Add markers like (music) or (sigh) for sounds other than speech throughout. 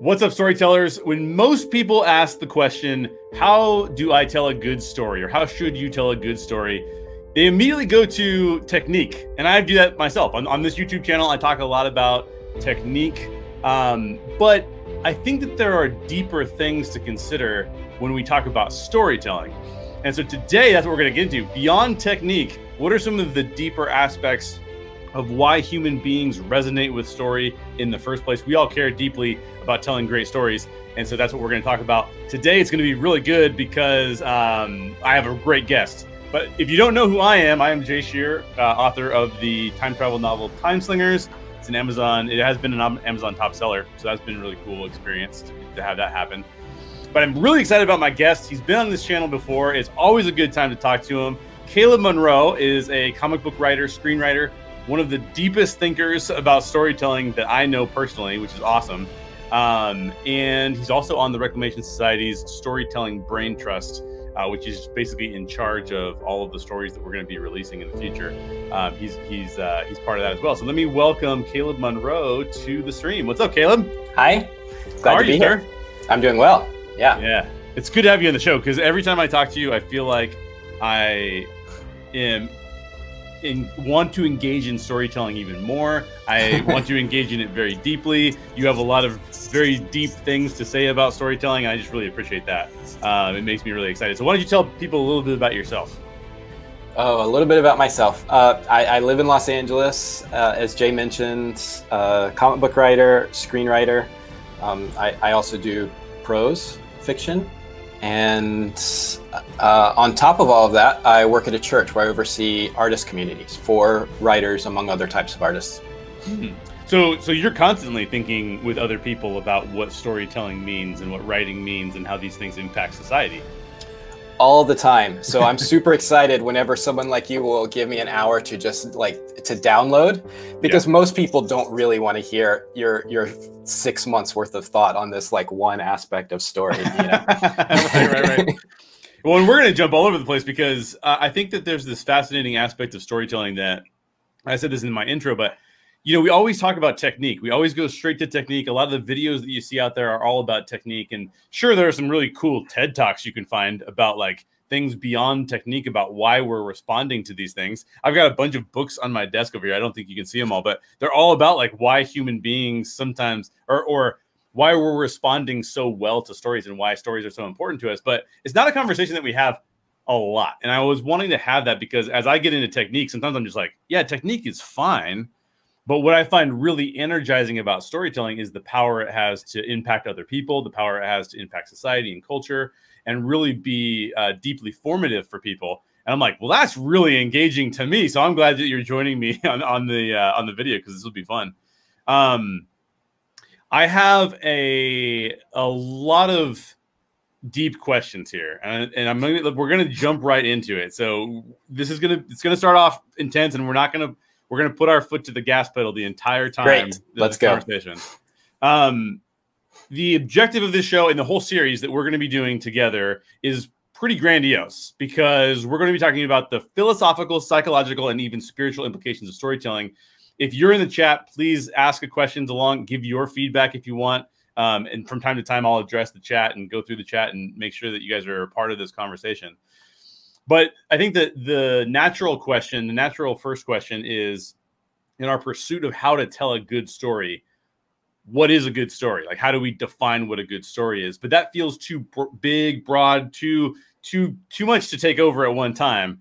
What's up, storytellers? When most people ask the question, How do I tell a good story? or How should you tell a good story? They immediately go to technique. And I do that myself. On, on this YouTube channel, I talk a lot about technique. Um, but I think that there are deeper things to consider when we talk about storytelling. And so today, that's what we're going to get into. Beyond technique, what are some of the deeper aspects of why human beings resonate with story in the first place. We all care deeply about telling great stories. And so that's what we're going to talk about. Today it's going to be really good because um, I have a great guest. But if you don't know who I am, I am Jay Shear, uh, author of the time travel novel Time Slingers. It's an Amazon, it has been an Amazon top seller. So that's been a really cool experience to, to have that happen. But I'm really excited about my guest. He's been on this channel before. It's always a good time to talk to him. Caleb Monroe is a comic book writer, screenwriter, one of the deepest thinkers about storytelling that I know personally, which is awesome. Um, and he's also on the Reclamation Society's Storytelling Brain Trust, uh, which is basically in charge of all of the stories that we're going to be releasing in the future. Um, he's he's uh, he's part of that as well. So let me welcome Caleb Monroe to the stream. What's up, Caleb? Hi. Glad How to be you, here. I'm doing well. Yeah. Yeah. It's good to have you on the show because every time I talk to you, I feel like I am in, want to engage in storytelling even more. I (laughs) want to engage in it very deeply. You have a lot of very deep things to say about storytelling. I just really appreciate that. Um, it makes me really excited. So, why don't you tell people a little bit about yourself? Oh, a little bit about myself. Uh, I, I, live in Los Angeles, uh, as Jay mentioned, uh, comic book writer, screenwriter. Um, I, I also do prose fiction. And uh, on top of all of that, I work at a church where I oversee artist communities for writers, among other types of artists. Hmm. So, so you're constantly thinking with other people about what storytelling means and what writing means and how these things impact society all the time. So I'm (laughs) super excited whenever someone like you will give me an hour to just like to download because yeah. most people don't really want to hear your your six months worth of thought on this like one aspect of story. You know? (laughs) right, right, right. well, and we're going to jump all over the place because uh, I think that there's this fascinating aspect of storytelling that I said this in my intro, but you know, we always talk about technique. We always go straight to technique. A lot of the videos that you see out there are all about technique. And sure, there are some really cool TED Talks you can find about like things beyond technique about why we're responding to these things. I've got a bunch of books on my desk over here. I don't think you can see them all, but they're all about like why human beings sometimes or or why we're responding so well to stories and why stories are so important to us. But it's not a conversation that we have a lot. And I was wanting to have that because as I get into technique, sometimes I'm just like, yeah, technique is fine but what I find really energizing about storytelling is the power it has to impact other people, the power it has to impact society and culture, and really be uh, deeply formative for people. And I'm like, well, that's really engaging to me. So I'm glad that you're joining me (laughs) on, on the uh, on the video because this will be fun. Um, I have a a lot of deep questions here, and, and I'm gonna we're gonna jump right into it. So this is gonna it's gonna start off intense, and we're not gonna we're going to put our foot to the gas pedal the entire time. Great. Let's go. Um, the objective of this show and the whole series that we're going to be doing together is pretty grandiose because we're going to be talking about the philosophical, psychological, and even spiritual implications of storytelling. If you're in the chat, please ask a questions along, give your feedback if you want. Um, and from time to time, I'll address the chat and go through the chat and make sure that you guys are a part of this conversation. But I think that the natural question, the natural first question is in our pursuit of how to tell a good story, what is a good story? Like, how do we define what a good story is? But that feels too big, broad, too too too much to take over at one time.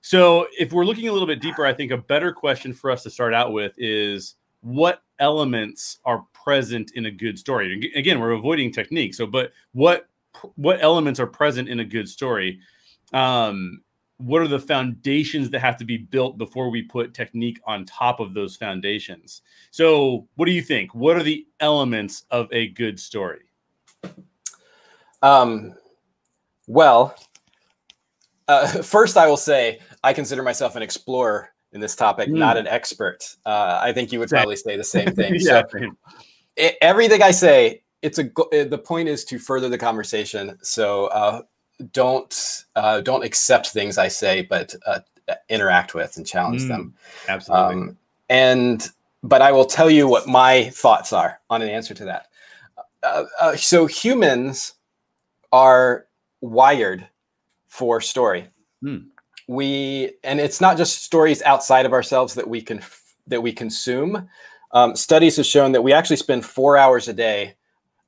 So, if we're looking a little bit deeper, I think a better question for us to start out with is what elements are present in a good story? Again, we're avoiding technique. So, but what what elements are present in a good story? um, what are the foundations that have to be built before we put technique on top of those foundations? So, what do you think? What are the elements of a good story? Um, well, uh, (laughs) first, I will say I consider myself an explorer in this topic, mm. not an expert. Uh, I think you would probably say the same thing. (laughs) yeah, so, it, everything I say, it's a the point is to further the conversation. So, uh, don't uh, don't accept things I say, but uh, interact with and challenge mm, them. Absolutely. Um, and but I will tell you what my thoughts are on an answer to that. uh, uh, so humans are wired for story. Hmm. We and it's not just stories outside of ourselves that we can that we consume. Um, studies have shown that we actually spend four hours a day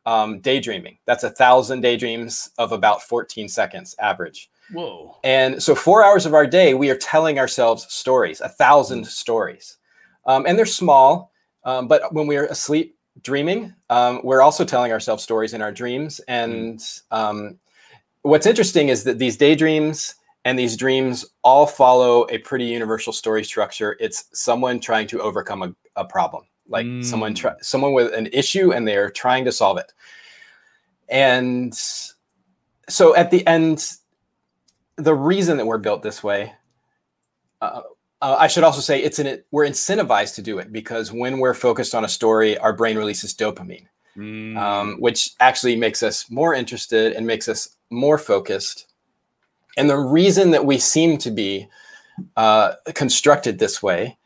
um, daydreaming. That's a thousand daydreams of about 14 seconds average. Whoa. And so, four hours of our day, we are telling ourselves stories, a thousand mm. stories. Um, and they're small, um, but when we're asleep dreaming, um, we're also telling ourselves stories in our dreams. And mm. what's interesting is that these daydreams and these dreams all follow a pretty universal story structure. It's someone trying to overcome a, a problem, like mm. someone try, someone with an issue and they're trying to solve it. And so at the end, the reason that we're built this way, uh, uh, I should also say it's an we're incentivized to do it because when we're focused on a story, our brain releases dopamine, mm. um, which actually makes us more interested and makes us more focused. And the reason that we seem to be uh, constructed this way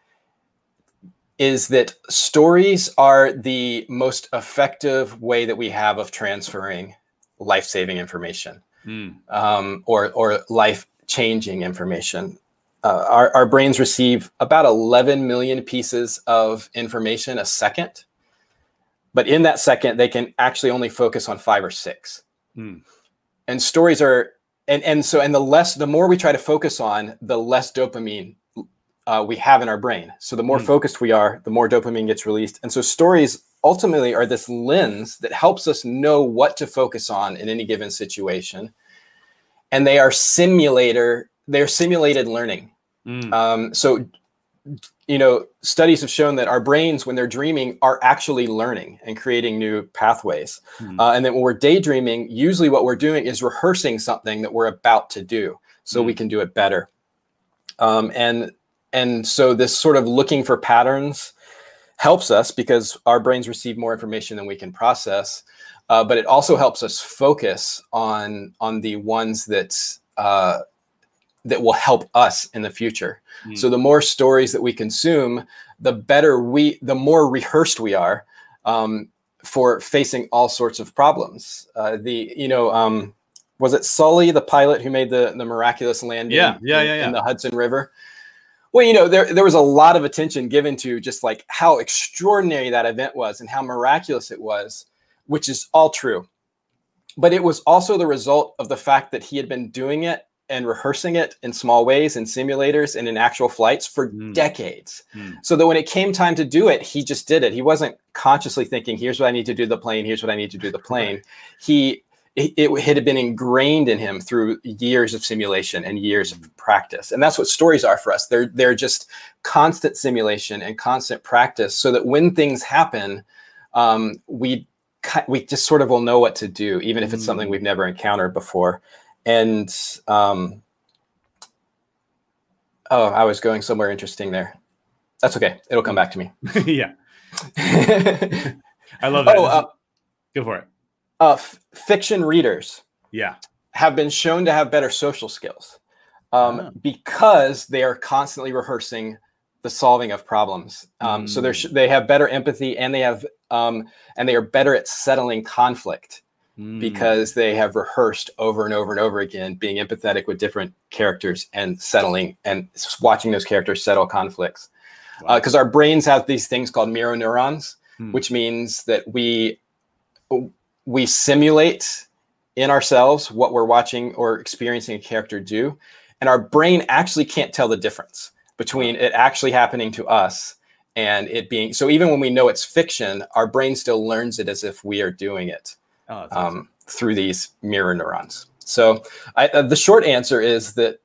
is that stories are the most effective way that we have of transferring life-saving information mm. um, or or life changing information. Uh, our, our brains receive about 11 million pieces of information a second, but in that second, they can actually only focus on five or six. Mm. And stories are, and, and so, and the less, the more we try to focus on, the less dopamine uh, we have in our brain. So the more mm. focused we are, the more dopamine gets released. And so stories ultimately are this lens that helps us know what to focus on in any given situation and they are simulator they're simulated learning mm. um, so you know studies have shown that our brains when they're dreaming are actually learning and creating new pathways mm. uh, and then when we're daydreaming usually what we're doing is rehearsing something that we're about to do so we can do it better um, and and so this sort of looking for patterns helps us because our brains receive more information than we can process. Uh, but it also helps us focus on on the ones that uh, that will help us in the future. Mm. So the more stories that we consume, the better we, the more rehearsed we are um, for facing all sorts of problems. Uh, the you know. Um, was it Sully, the pilot who made the, the miraculous landing yeah, yeah, yeah, yeah. in the Hudson River? Well, you know, there there was a lot of attention given to just like how extraordinary that event was and how miraculous it was, which is all true. But it was also the result of the fact that he had been doing it and rehearsing it in small ways in simulators and in actual flights for mm. decades. Mm. So that when it came time to do it, he just did it. He wasn't consciously thinking, here's what I need to do the plane, here's what I need to do the (laughs) plane. He it, it, had been ingrained in him through years of simulation and years of practice. And that's what stories are for us. They're they're just constant simulation and constant practice so that when things happen um, we we just sort of will know what to do even if it's something mm. we've never encountered before. And um, oh i was going somewhere interesting there. That's okay. It'll come back to me. (laughs) Yeah. (laughs) I love that. Oh, uh, go for it uh, f- fiction readers yeah have been shown to have better social skills um, oh. because they are constantly rehearsing the solving of problems um, mm. so they they have better empathy and they have um, and they are better at settling conflict mm. because they have rehearsed over and over and over again being empathetic with different characters and settling and watching those characters settle conflicts because wow. uh, our brains have these things called mirror neurons mm. which means that we we simulate in ourselves what we're watching or experiencing a character do and our brain actually can't tell the difference between it actually happening to us and it being so even when we know it's fiction our brain still learns it as if we are doing it oh, um, awesome. through these mirror neurons so I, uh, the short answer is that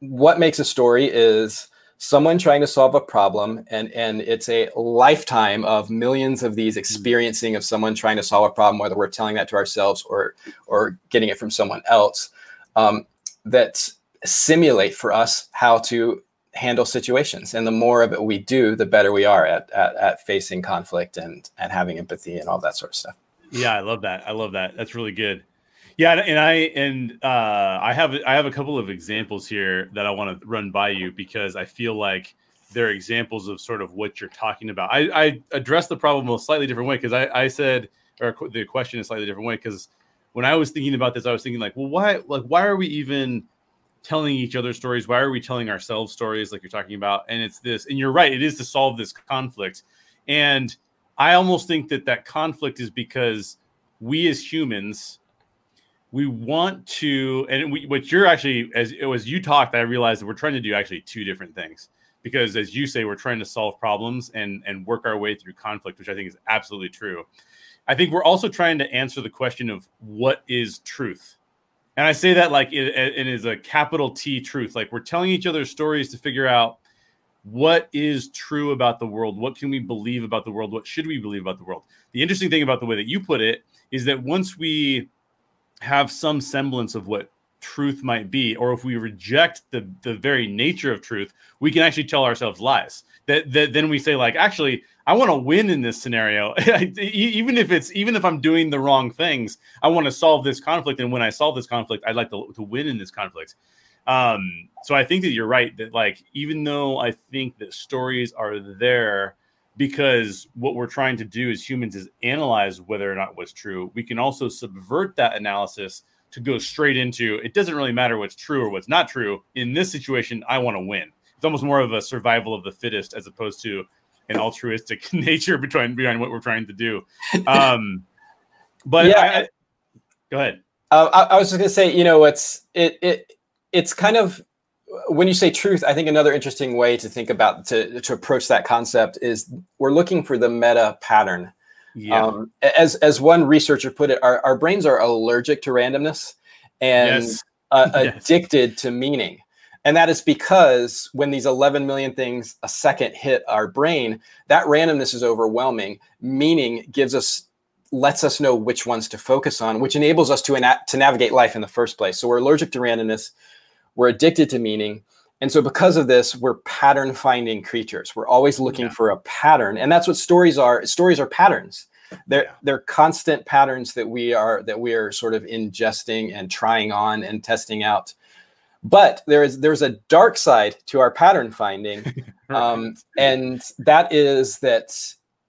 what makes a story is someone trying to solve a problem and and it's a lifetime of millions of these mm-hmm. experiencing of someone trying to solve a problem whether we're telling that to ourselves or or getting it from someone else um, that simulate for us how to handle situations. And the more of it we do the better we are at, at, at facing conflict and and having empathy and all that sort of stuff. Yeah i love that. I love that. That's really good yeah, and I and uh, I have I have a couple of examples here that I want to run by you because I feel like they're examples of sort of what you're talking about. I, I addressed the problem a slightly different way because I, I said or the question a slightly different way because when I was thinking about this, I was thinking like, well, why like why are we even telling each other stories? Why are we telling ourselves stories like you're talking about? And it's this, and you're right, it is to solve this conflict. And I almost think that that conflict is because we as humans we want to and we, what you're actually as it was you talked i realized that we're trying to do actually two different things. Because as you say we're trying to solve problems and and work our way through conflict which i think is absolutely true. I think we're also trying to answer the question of what is truth? And i say that like it, it is a capital t truth. Like we're telling each other stories to figure out what is true about the world. What can we believe about the world? What should we believe about the world? The interesting thing about the way that you put it is that once we have some semblance of what truth might be, or if we reject the the very nature of truth, we can actually tell ourselves lies. That, that then we say like, actually, I want to win in this scenario, (laughs) even if it's even if I'm doing the wrong things, I want to solve this conflict, and when I solve this conflict, I'd like to, to win in this conflict. Um, so I think that you're right that like even though I think that stories are there because what we're trying to do as humans is analyze whether or not what's true. We can also subvert that analysis to go straight into it doesn't really matter what's true or what's not true. In this situation, I want to win. It's almost more of a survival of the fittest as opposed to an altruistic (laughs) nature between behind what we're trying to do. Um, but yeah, I, I, go ahead. Uh, I, I was just gonna say, you know, it's it it it's kind of when you say truth, I think another interesting way to think about to, to approach that concept is we're looking for the meta pattern. Yeah. Um, as as one researcher put it, our, our brains are allergic to randomness and yes. Uh, (laughs) yes. addicted to meaning. And that is because when these 11 million things a second hit our brain, that randomness is overwhelming. Meaning gives us lets us know which ones to focus on, which enables us to, to navigate life in the first place. So we're allergic to randomness we're addicted to meaning. And so, because of this, we're pattern finding creatures. We're always looking yeah. for a pattern. And that's what stories are. Stories are patterns. They're, yeah. they're constant patterns that we are that we are sort of ingesting and trying on and testing out. But there is there's a dark side to our pattern finding, (laughs) um, and that is that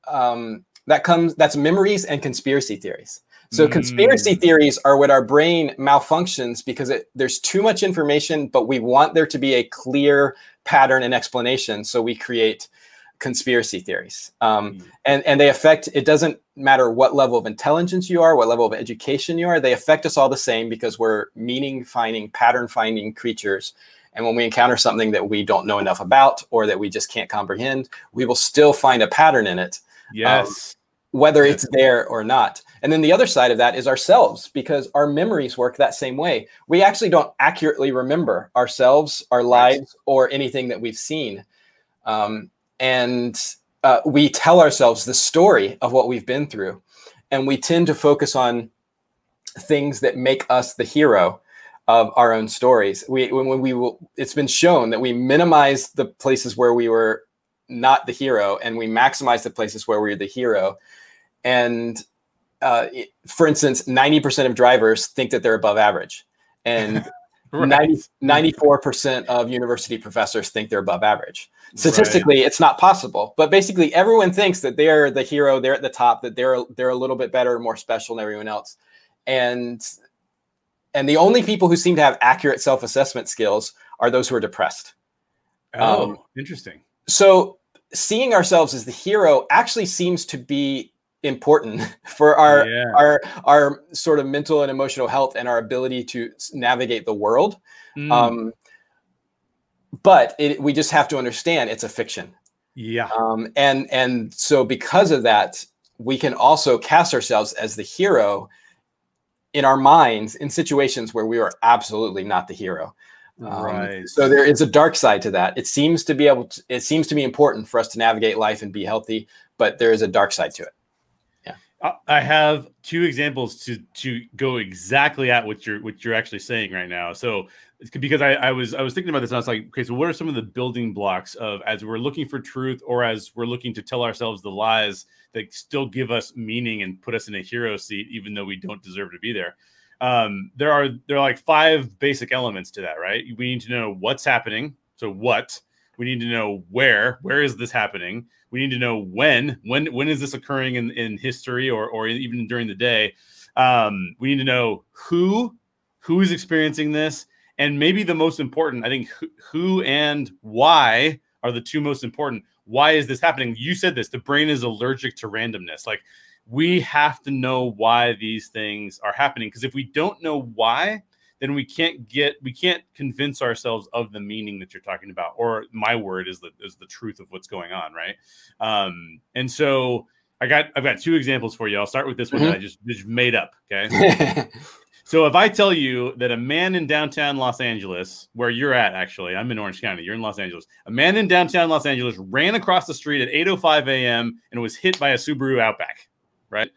um, that comes that's memories and conspiracy theories. So conspiracy mm. theories are what our brain malfunctions because it, there's too much information, but we want there to be a clear pattern and explanation. So we create conspiracy theories, um, mm. and and they affect. It doesn't matter what level of intelligence you are, what level of education you are. They affect us all the same because we're meaning finding, pattern finding creatures. And when we encounter something that we don't know enough about or that we just can't comprehend, we will still find a pattern in it. Um, yes. Um, whether it's there or not. And then the other side of that is ourselves, because our memories work that same way. We actually don't accurately remember ourselves, our lives, or anything that we've seen. Um, and uh, we tell ourselves the story of what we've been through. And we tend to focus on things that make us the hero of our own stories. We, when, when we will, it's been shown that we minimize the places where we were not the hero and we maximize the places where we're the hero and uh, for instance, 90% of drivers think that they're above average. And (laughs) right. 90, 94% of university professors think they're above average. Statistically, right. it's not possible. But basically, everyone thinks that they're the hero, they're at the top, that they're they're a little bit better, more special than everyone else. And and the only people who seem to have accurate self-assessment skills are those who are depressed. Oh, um, interesting. So seeing ourselves as the hero actually seems to be important (laughs) for our yeah. our our sort of mental and emotional health and our ability to navigate the world. Mm. Um, but it, we just have to understand it's a fiction. Yeah. Um, and and so because of that, we can also cast ourselves as the hero in our minds in situations where we are absolutely not the hero. Um, right. So there is a dark side to that. It seems to be able to, it seems to be important for us to navigate life and be healthy, but there is a dark side to it. I have two examples to to go exactly at what you're what you're actually saying right now. So because I, I was I was thinking about this and I was like, okay, so what are some of the building blocks of as we're looking for truth or as we're looking to tell ourselves the lies that still give us meaning and put us in a hero seat, even though we don't deserve to be there. Um, there are there are like five basic elements to that, right? We need to know what's happening. So what We need to know where. Where is this happening? We need to know when. When when is this occurring in, in history or or even during the day? Um, we need to know who who is experiencing this, and maybe the most important. I think who, who and why are the two most important. Why is this happening? You said this. The brain is allergic to randomness. Like we have to know why these things are happening because if we don't know why then we can't get we can't convince ourselves of the meaning that you're talking about or my word is the is the truth of what's going on right um and so i got i've got two examples for you i'll start with this one mm-hmm. that i just, just made up okay (laughs) so if i tell you that a man in downtown los angeles where you're at actually i'm in orange county you're in los angeles a man in downtown los angeles ran across the street at 8.05 a.m and was hit by a subaru outback right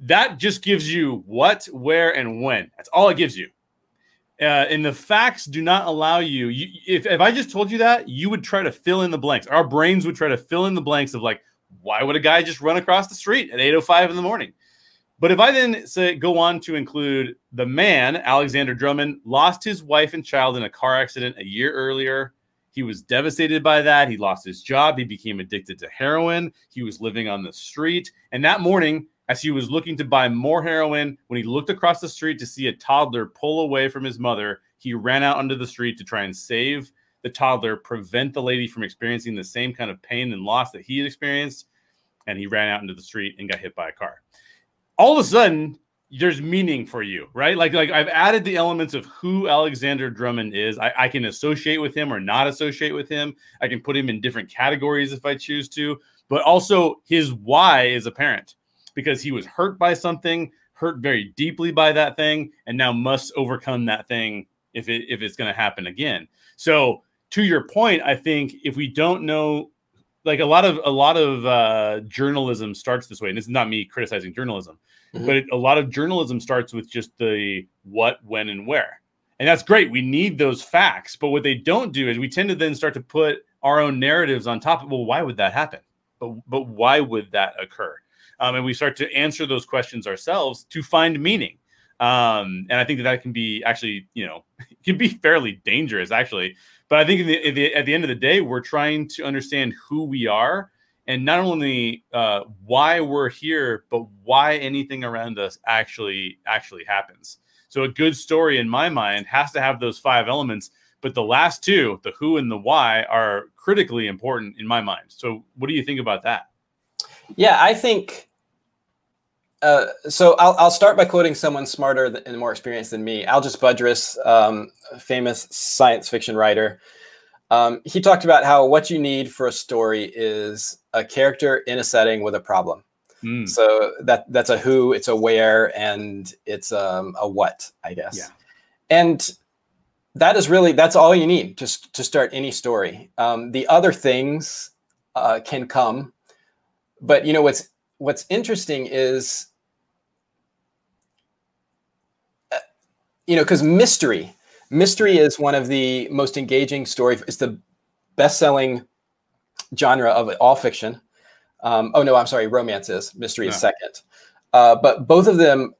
that just gives you what, where, and when. That's all it gives you. Uh, and the facts do not allow you, you if, if I just told you that, you would try to fill in the blanks. Our brains would try to fill in the blanks of like, why would a guy just run across the street at 8:05 in the morning? But if I then say go on to include the man, Alexander Drummond, lost his wife and child in a car accident a year earlier. He was devastated by that. He lost his job. He became addicted to heroin. He was living on the street. And that morning, as he was looking to buy more heroin. When he looked across the street to see a toddler pull away from his mother, he ran out onto the street to try and save the toddler, prevent the lady from experiencing the same kind of pain and loss that he had experienced. And he ran out into the street and got hit by a car. All of a sudden, there's meaning for you, right? Like, like I've added the elements of who Alexander Drummond is. I, I can associate with him or not associate with him. I can put him in different categories if I choose to, but also his why is apparent because he was hurt by something, hurt very deeply by that thing, and now must overcome that thing if it if it's going to happen again. So to your point, I think if we don't know, like a lot of a lot of uh, journalism starts this way, and this is not me criticizing journalism, mm-hmm. but it, a lot of journalism starts with just the what, when, and where. And that's great. We need those facts. But what they don't do is we tend to then start to put our own narratives on top of, well, why would that happen? But, but why would that occur? Um, and we start to answer those questions ourselves to find meaning. Um, and I think that that can be actually, you know, (laughs) can be fairly dangerous actually. But I think the, the, at the end of the day, we're trying to understand who we are and not only uh, why we're here, but why anything around us actually actually happens. So a good story in my mind has to have those five elements, but the last two, the who and the why, are critically important in my mind. So what do you think about that? Yeah, I think. Uh, so I'll, I'll start by quoting someone smarter and more experienced than me, Algis Budrys, um, famous science fiction writer. Um, he talked about how what you need for a story is a character in a setting with a problem. Mm. So that that's a who, it's a where, and it's um, a what, I guess. Yeah. And that is really that's all you need to to start any story. Um, the other things uh, can come but you know what's what's interesting is uh, you know because mystery mystery is one of the most engaging story it's the best-selling genre of all fiction. Um, oh no i'm sorry romance is. Mystery is second. Uh, but both of them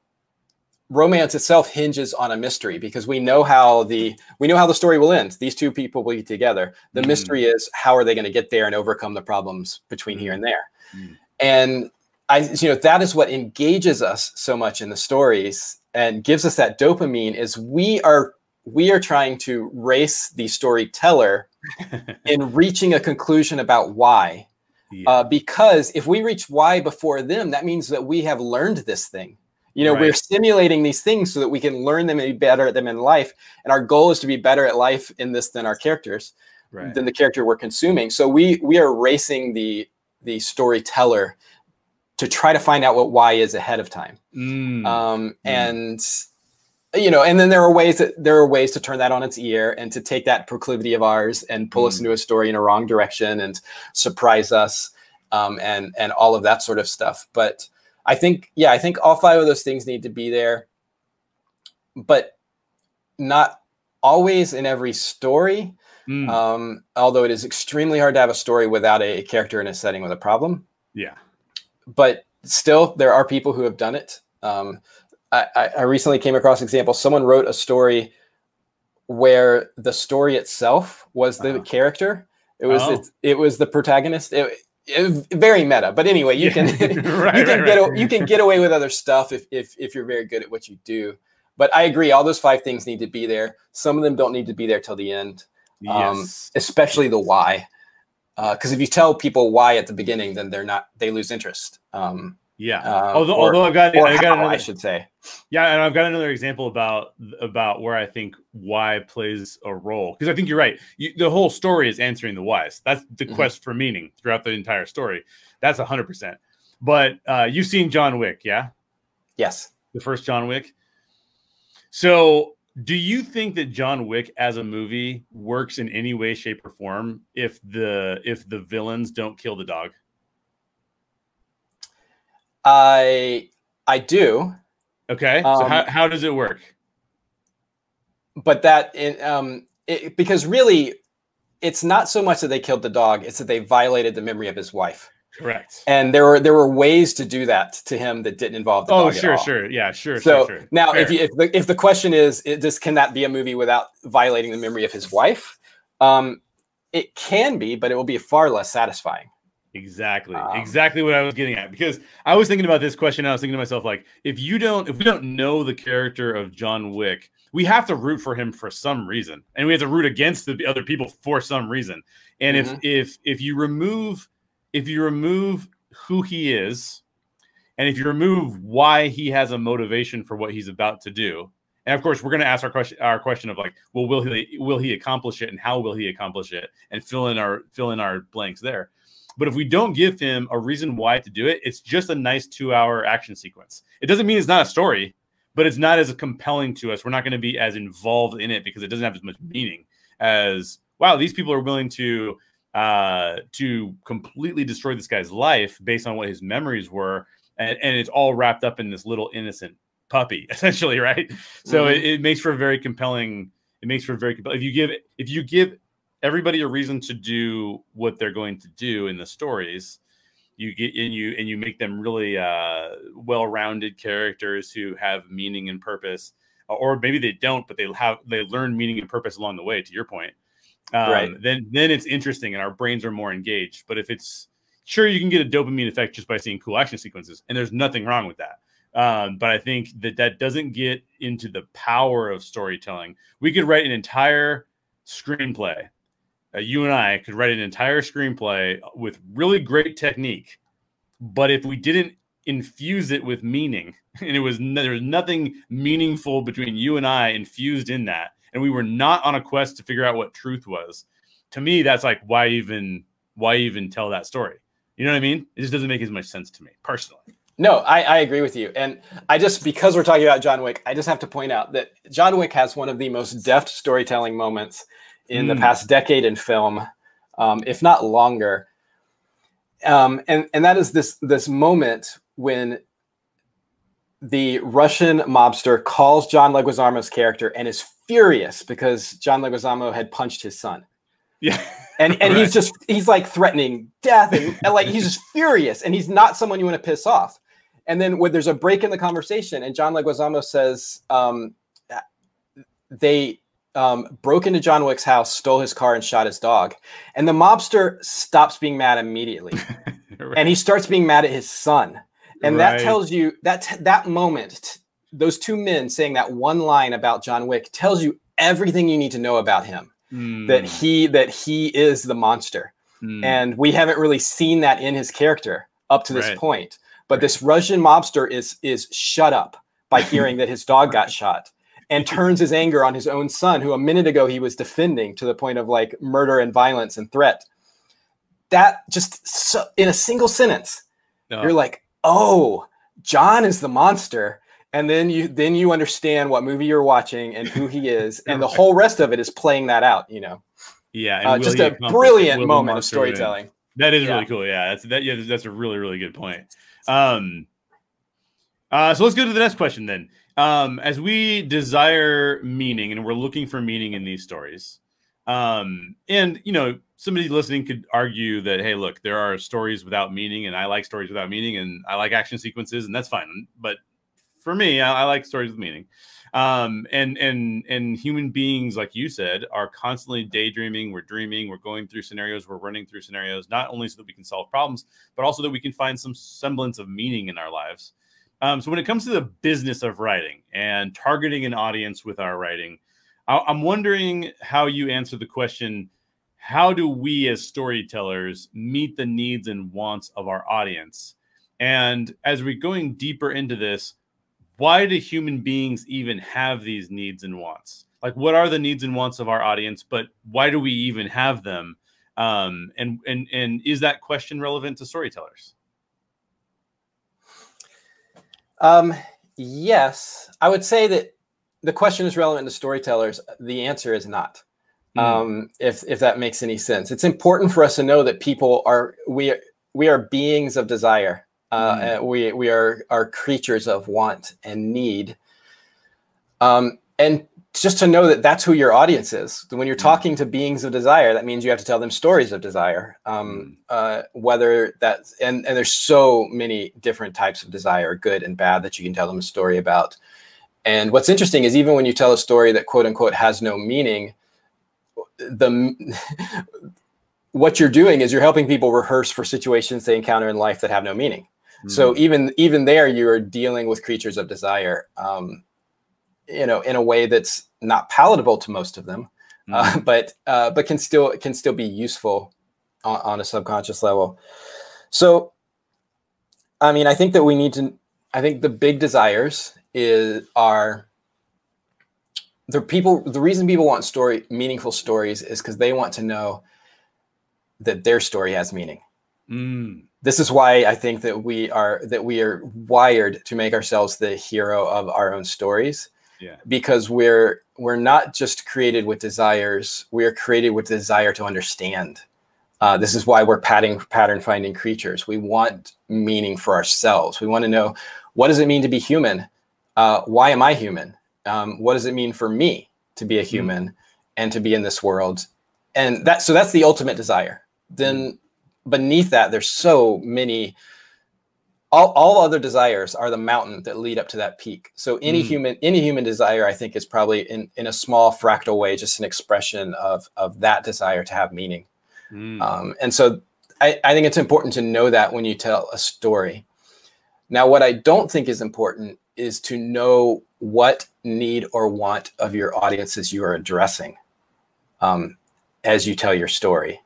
romance itself hinges on a mystery because we know how the we know how the story will end. These two people will be together. The mm. mystery is how are they going to get there and overcome the problems between mm. here and there Mm. And I, you know, that is what engages us so much in the stories and gives us that dopamine is we are we are trying to race the storyteller (laughs) in reaching a conclusion about why. Yeah. Uh, because if we reach why before them, that means that we have learned this thing. You know, right. we're simulating these things so that we can learn them and be better at them in life. And our goal is to be better at life in this than our characters, right. than the character we're consuming. So we we are racing the the storyteller to try to find out what why is ahead of time. Mm. Um, mm. And you know, and then there are ways that there are ways to turn that on its ear and to take that proclivity of ours and pull mm. us into a story in a wrong direction and surprise us um, and and all of that sort of stuff. But I think, yeah, I think all five of those things need to be there, but not always in every story. Mm. Um, although it is extremely hard to have a story without a character in a setting with a problem. Yeah. But still, there are people who have done it. Um, I, I recently came across an example. Someone wrote a story where the story itself was the Uh-huh. character. It was Oh. it, it was the protagonist. It, it- very meta, but anyway, you can (laughs) (laughs) Right, you can right, get right. you can get away with other stuff if if if you're very good at what you do. But I agree, all those five things need to be there. Some of them don't need to be there till the end, um, Yes. especially the why. Uh, because if you tell people why at the beginning, then they're not they lose interest. Um, yeah. uh, although, or- although I've got, or I got another, I should say. Yeah, and I've got another example about about where I think why plays a role because I think you're right. You, the whole story is answering the whys. That's the Mhm. quest for meaning throughout the entire story. That's hundred percent. But uh, you've seen John Wick, yeah, Yes. the first John Wick. So, do you think that John Wick as a movie works in any way, shape, or form if the if the villains don't kill the dog? I I do, Okay, so Um, how, how does it work? but that in, um it, because really it's not so much that they killed the dog it's that they violated the memory of his wife Correct. and there were there were ways to do that to him that didn't involve the Oh, dog at sure, sure, yeah, sure, so sure, sure. now if you if the, if the question is it just can that be a movie without violating the memory of his wife um it can be but it will be far less satisfying Exactly. Um, exactly what I was getting at. Because I was thinking about this question. I was thinking to myself, like, if you don't, if we don't know the character of John Wick, we have to root for him for some reason. And we have to root against the other people for some reason. And Mhm. if if if you remove if you remove who he is, and if you remove why he has a motivation for what he's about to do, and of course we're going to ask our question our question of like, well, will he will he accomplish it, and how will he accomplish it, and fill in our fill in our blanks there. But if we don't give him a reason why to do it, it's just a nice two hour action sequence. It doesn't mean it's not a story, but it's not as compelling to us. We're not going to be as involved in it because it doesn't have as much meaning as wow, these people are willing to uh, to completely destroy this guy's life based on what his memories were, and, and it's all wrapped up in this little innocent puppy, (laughs) essentially, right? So Mhm. it, it makes for a very compelling. It makes for a very compelling. If you give if you give everybody a reason to do what they're going to do in the stories, you get and you and you make them really uh, well-rounded characters who have meaning and purpose, or maybe they don't, but they have they learn meaning and purpose along the way. To your point, um, Right. then then it's interesting and our brains are more engaged. But if it's sure you can get a dopamine effect just by seeing cool action sequences, and there's nothing wrong with that. Um, but I think that that doesn't get into the power of storytelling. We could write an entire screenplay. Uh, you and I could write an entire screenplay with really great technique, but if we didn't infuse it with meaning, (laughs) and it was no, there was nothing meaningful between you and I infused in that, and we were not on a quest to figure out what truth was. To me, that's like why even why even tell that story? You know what I mean? It just doesn't make as much sense to me personally. No, I, I agree with you. And I just, because we're talking about John Wick, I just have to point out that John Wick has one of the most deft storytelling moments in the Mm. past decade in film, um, if not longer. Um, and, and that is this, this moment when the Russian mobster calls John Leguizamo's character and is furious because John Leguizamo had punched his son. Yeah. and and Right. he's just he's like threatening death and, and, like he's just furious and he's not someone you want to piss off. And then when there's a break in the conversation and john leguizamo says um, they um, broke into john wick's house stole his car and shot his dog. And the mobster stops being mad immediately. (laughs) And he starts being mad at his son. And that tells you that that moment those two men saying that one line about john wick tells you everything you need to know about him that Mm, he that he is the monster mm. and we haven't really seen that in his character up to this Right. point but Right. this russian mobster is is shut up by (laughs) hearing that his dog got shot and turns his anger on his own son who a minute ago he was defending to the point of like murder and violence and threat that just so, in a single sentence No. you're like oh john is the monster and then you then you understand what movie you're watching and who he is and the (laughs) whole rest of it is playing that out you know yeah, uh, just a brilliant moment of storytelling That is Yeah. really cool. Yeah, that's that. Yeah, that's a really really good point. Um, uh, so let's go to the next question then. Um, as we desire meaning and we're looking for meaning in these stories, um, and you know, somebody listening could argue that hey, look, there are stories without meaning, and I like stories without meaning, and I like action sequences, and that's fine. But for me, I, I like stories with meaning. Um, and and and human beings, like you said, are constantly daydreaming. We're dreaming. We're going through scenarios. We're running through scenarios, not only so that we can solve problems, but also that we can find some semblance of meaning in our lives. Um, so when it comes to the business of writing and targeting an audience with our writing, I- I'm wondering how you answer the question: How do we, as storytellers, meet the needs and wants of our audience? And as we're going deeper into this, why do human beings even have these needs and wants? Like, what are the needs and wants of our audience? But why do we even have them? Um, and and and is that question relevant to storytellers? Um, yes, I would say that the question is relevant to storytellers. The answer is not. Mm. Um, if if that makes any sense, it's important for us to know that people are we are, we are beings of desire. Uh, mm. we we are are creatures of want and need. Um, and just to know that that's who your audience is. When you're mm. talking to beings of desire, that means you have to tell them stories of desire. Um, mm. uh, whether that's and and there's so many different types of desire, good and bad, that you can tell them a story about. And what's interesting is even when you tell a story that quote unquote has no meaning, the (laughs) what you're doing is you're helping people rehearse for situations they encounter in life that have no meaning. So hmm. even even there, you're dealing with creatures of desire, um, you know, in a way that's not palatable to most of them, (laughs) uh, hmm. but uh, but can still can still be useful on, on, a subconscious level. So, I mean, I think that we need to. I think the big desires is are the people. The reason people want story meaningful stories is because they want to know that their story has meaning. Mm this is why I think that we are that we are wired to make ourselves the hero of our own stories. Yeah. Because we're we're not just created with desires, we are created with desire to understand. Uh, this is why we're pattern pattern finding creatures. We want meaning for ourselves. We want to know what does it mean to be human? Uh, why am I human? Um, what does it mean for me to be a mm-hmm. human mm. and to be in this world? And that so that's the ultimate desire. Then beneath that, there's so many. All, all other desires are the mountain that lead up to that peak. So any mm. human any human desire, I think, is probably in in a small fractal way just an expression of of that desire to have meaning. Mm. Um, and so I, I think it's important to know that when you tell a story. Now, what I don't think is important is to know what need or want of your audiences you are addressing um, as you tell your story.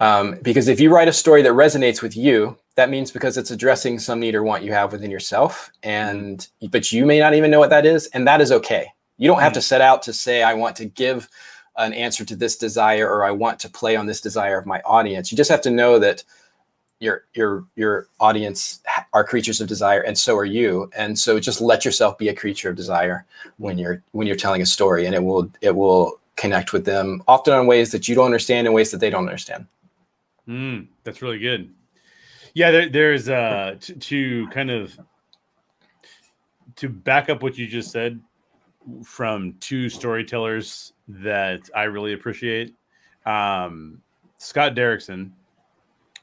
Um, because if you write a story that resonates with you, that means because it's addressing some need or want you have within yourself, and but you may not even know what that is, and that is okay. You don't have mm. to set out to say, I want to give an answer to this desire or I want to play on this desire of my audience. You just have to know that your your your audience are creatures of desire and so are you and so just let yourself be a creature of desire when you're when you're telling a story and it will it will connect with them often in ways that you don't understand in ways that they don't understand Mm, that's really good. Yeah, there, there's uh to, to kind of to back up what you just said from two storytellers that I really appreciate. Um, Scott Derrickson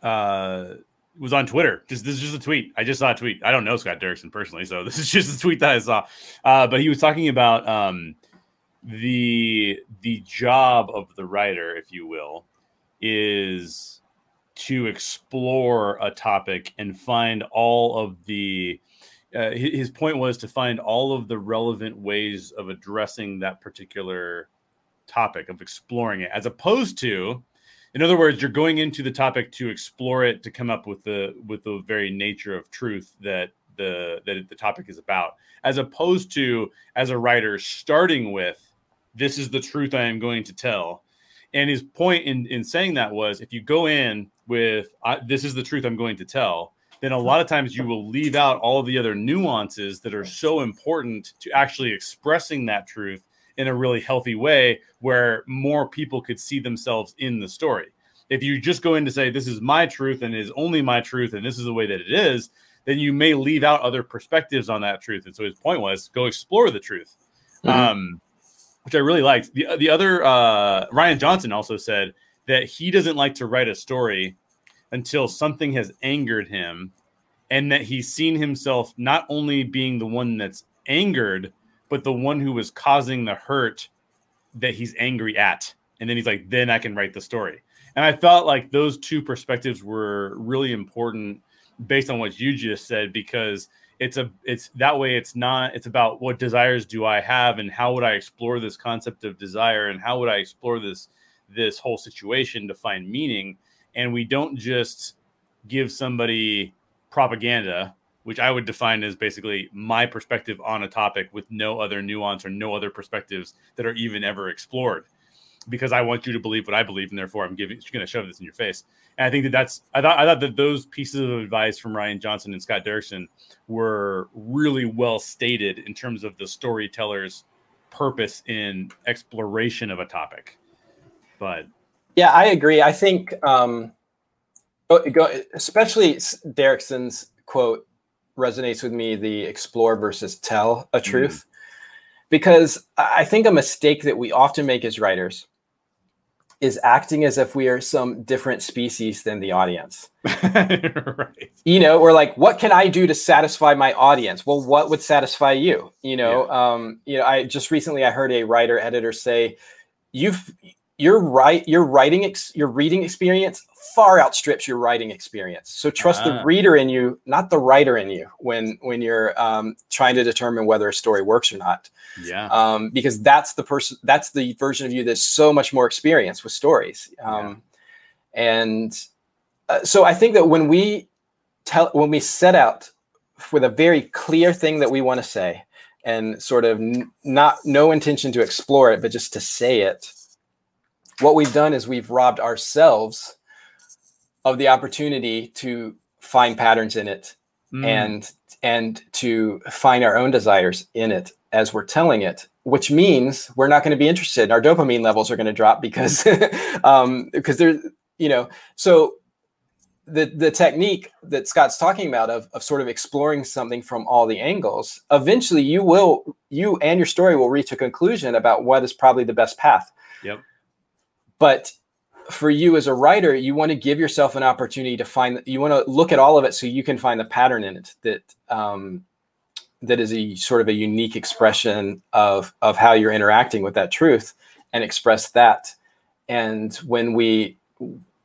uh, was on Twitter. Just this is just a tweet. I just saw a tweet. I don't know Scott Derrickson personally, so (laughs) this is just a tweet that I saw. Uh, but he was talking about um, the the job of the writer, if you will, is to explore a topic and find all of the uh, his point was to find all of the relevant ways of addressing that particular topic of exploring it as opposed to in other words you're going into the topic to explore it to come up with the with the very nature of truth that the that the topic is about as opposed to as a writer starting with this is the truth i am going to tell. And his point in in saying that was if you go in with this is the truth I'm going to tell, then a lot of times you will leave out all the other nuances that are so important to actually expressing that truth in a really healthy way where more people could see themselves in the story. If you just go in to say, This is my truth and is only my truth, and this is the way that it is, then you may leave out other perspectives on that truth. And so his point was go explore the truth. Mm-hmm. Um, which I really liked. The the other uh, Rian Johnson also said that he doesn't like to write a story until something has angered him and that he's seen himself not only being the one that's angered, but the one who was causing the hurt that he's angry at. And then he's like, then I can write the story. And I felt like those two perspectives were really important based on what you just said, because it's a it's that way it's not it's about what desires do I have and how would I explore this concept of desire and how would I explore this this whole situation to find meaning. And we don't just give somebody propaganda, which I would define as basically my perspective on a topic with no other nuance or no other perspectives that are even ever explored. Because I want you to believe what I believe, and therefore I'm giving, going to shove this in your face. And I think that that's, I thought, I thought that those pieces of advice from Rian Johnson and Scott Derrickson were really well stated in terms of the storyteller's purpose in exploration of a topic. But yeah, I agree. I think um, go, especially Derrickson's quote resonates with me the explore versus tell a mm-hmm. truth mm. because I think a mistake that we often make as writers is acting as if we are some different species than the audience. (laughs) right. You know, we're like, what can I do to satisfy my audience? Well, what would satisfy you? You know, yeah. um, you know, I just recently I heard a writer editor say, you've your right your writing ex, your reading experience far outstrips your writing experience so trust the ah. reader in you not the writer in you when when you're um, trying to determine whether a story works or not yeah um, because that's the person that's the version of you that's so much more experienced with stories um, yeah. and uh, so i think that when we tell when we set out with a very clear thing that we want to say and sort of n- not no intention to explore it but just to say it what we've done is we've robbed ourselves of the opportunity to find patterns in it mm. and and to find our own desires in it as we're telling it which means we're not going to be interested. Our dopamine levels are going to drop because (laughs) um because there's you know so the the technique that Scott's talking about of, of sort of exploring something from all the angles eventually you will you and your story will reach a conclusion about what is probably the best path. Yep but for you as a writer, you want to give yourself an opportunity to find. You want to look at all of it so you can find the pattern in it that um, that is a sort of a unique expression of of how you're interacting with that truth, and express that. And when we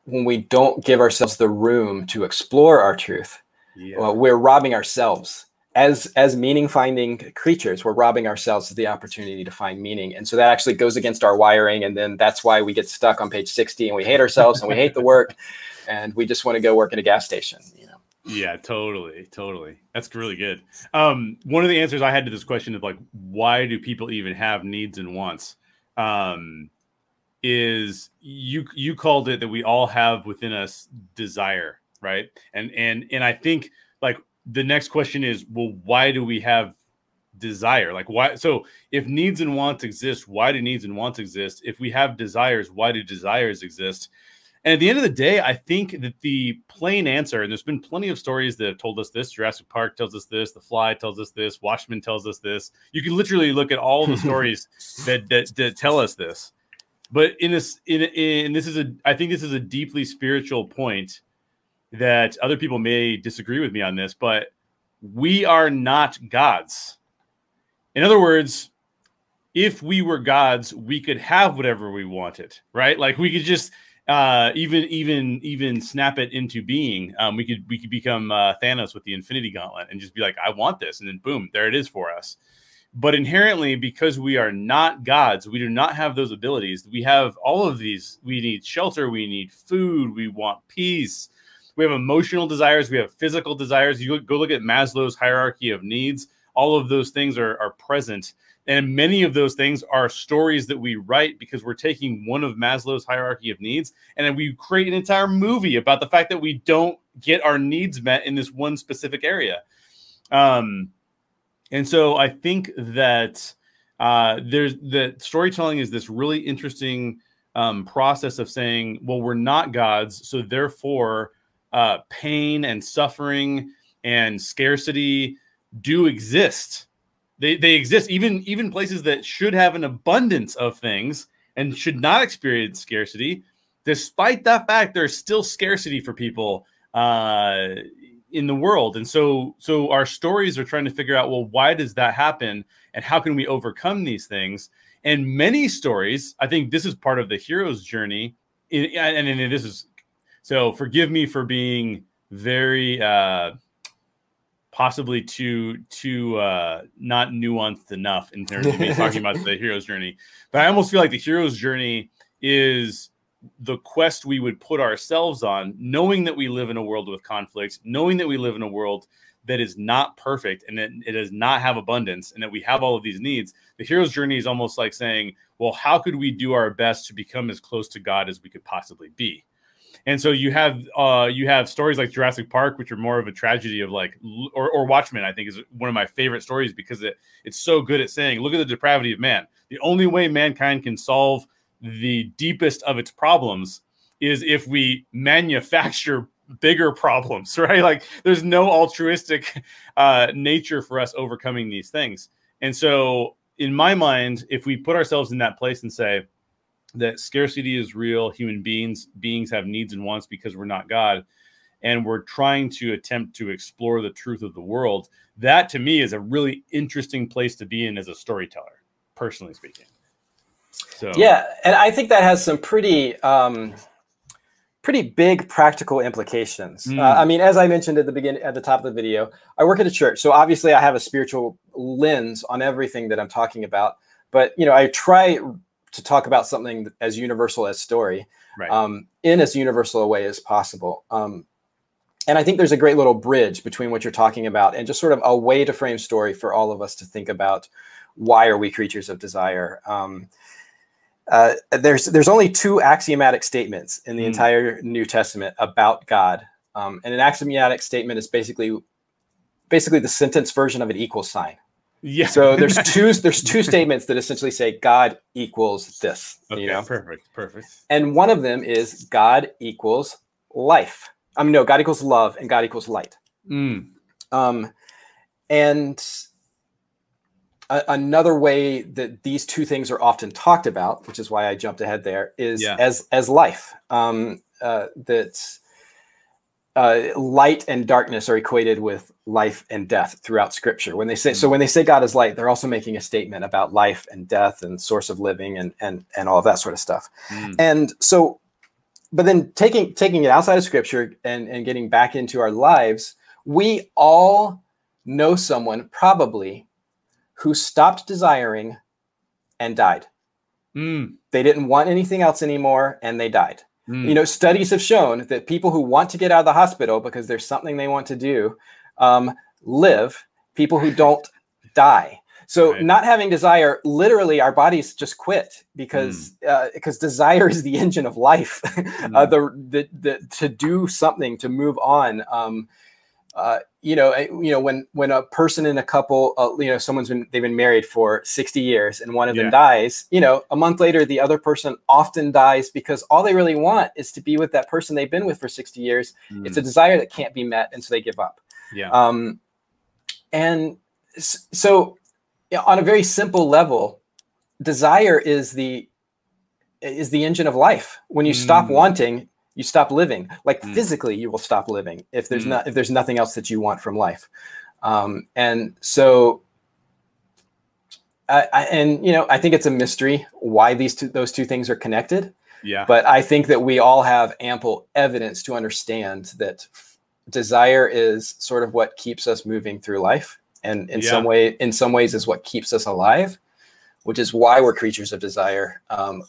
when we don't give ourselves the room to explore our truth, yeah. well, we're robbing ourselves as as meaning finding creatures we're robbing ourselves of the opportunity to find meaning. And so that actually goes against our wiring and then that's why we get stuck on page 60 and we hate ourselves and we hate the work (laughs) and we just want to go work at a gas station you know. Yeah totally totally. That's really good. Um, one of the answers i had to this question of like why do people even have needs and wants um, is you you called it that we all have within us desire right? And and and i think the next question is well why do we have desire? Like why so if needs and wants exist why do needs and wants exist? If we have desires why do desires exist? And at the end of the day i think that the plain answer and there's been plenty of stories that have told us this. Jurassic park tells us this. The fly tells us this. Watchmen tells us this. You can literally look at all the (laughs) stories that, that that tell us this. But in this in, in this is a i think this is a deeply spiritual point that other people may disagree with me on this, but we are not gods. In other words, if we were gods, we could have whatever we wanted, right? Like we could just uh, even even even snap it into being. Um, we could we could become uh, Thanos with the Infinity Gauntlet and just be like, I want this, and then boom, there it is for us. But inherently, because we are not gods, we do not have those abilities. We have all of these. We need shelter. We need food. We want peace we have emotional desires, we have physical desires. You go look at Maslow's hierarchy of needs. All of those things are, are present. And many of those things are stories that we write because we're taking one of Maslow's hierarchy of needs and then we create an entire movie about the fact that we don't get our needs met in this one specific area. Um, and so I think that uh, there's that storytelling is this really interesting um, process of saying, well, we're not gods, so therefore uh, pain and suffering and scarcity do exist. They, they exist even even places that should have an abundance of things and should not experience scarcity. Despite that fact, there's still scarcity for people. Uh, in the world and so so our stories are trying to figure out well why does that happen and how can we overcome these things and many stories i think this is part of the hero's journey and, and this is so forgive me for being very uh possibly too too uh not nuanced enough in terms of me (laughs) talking about the hero's journey but i almost feel like the hero's journey is the quest we would put ourselves on, knowing that we live in a world with conflicts, knowing that we live in a world that is not perfect and that it does not have abundance and that we have all of these needs. The hero's journey is almost like saying, well, how could we do our best to become as close to God as we could possibly be? And so you have uh, you have stories like Jurassic Park, which are more of a tragedy of like, or, or Watchmen. I think is one of my favorite stories because it it's so good at saying, look at the depravity of man. The only way mankind can solve the deepest of its problems is if we manufacture bigger problems, (laughs) right? Like there's no altruistic (laughs) uh, nature for us overcoming these things. And so, in my mind, if we put ourselves in that place and say that scarcity is real, human beings beings have needs and wants because we're not God, and we're trying to attempt to explore the truth of the world, that to me is a really interesting place to be in as a storyteller, personally speaking. So yeah, and I think that has some pretty um, pretty big practical implications. Mm. Uh, I mean, as I mentioned at the beginning, at the top of the video, I work at a church, so obviously I have a spiritual lens on everything that I'm talking about. But you know, I try to talk about something as universal as story, right. um, in as universal a way as possible. Um, and I think there's a great little bridge between what you're talking about and just sort of a way to frame story for all of us to think about why are we creatures of desire. Um, uh, there's there's only two axiomatic statements in the mm. entire New Testament about God, um, and an axiomatic statement is basically basically the sentence version of an equal sign. Yeah. So there's two there's two statements that essentially say God equals this. Okay, you know? perfect, perfect. And one of them is God equals life. I mean, no, God equals love, and God equals light. Mm. Um, and a, another way that these two things are often talked about, which is why I jumped ahead there, is yeah. as as life. Um, uh, that uh, light and darkness are equated with life and death throughout Scripture. When they say so, when they say God is light, they're also making a statement about life and death and source of living and and and all of that sort of stuff. Mm. And so, but then taking taking it outside of Scripture and and getting back into our lives, we all know someone probably who stopped desiring and died. Mm. They didn't want anything else anymore and they died. Mm. You know, studies have shown that people who want to get out of the hospital because there's something they want to do um, live, people who don't (laughs) die. So right. not having desire, literally, our bodies just quit because mm. uh, because desire is the engine of life. (laughs) mm. uh, the, the the to do something to move on. Um, uh, you know, eh, you know, when when a person in a couple, uh, you know, someone's been they've been married for sixty years, and one of yeah. them dies. You know, a month later, the other person often dies because all they really want is to be with that person they've been with for sixty years. Mm. It's a desire that can't be met, and so they give up. Yeah. Um, and so, you know, on a very simple level, desire is the is the engine of life. When you mm. stop wanting, you stop living like mm. physically you will stop living if there's mm. not if there's nothing else that you want from life um, and so I, I, and you know i think it's a mystery why these two those two things are connected yeah but i think that we all have ample evidence to understand that desire is sort of what keeps us moving through life and in yeah. some way in some ways is what keeps us alive which is why we're creatures of desire um,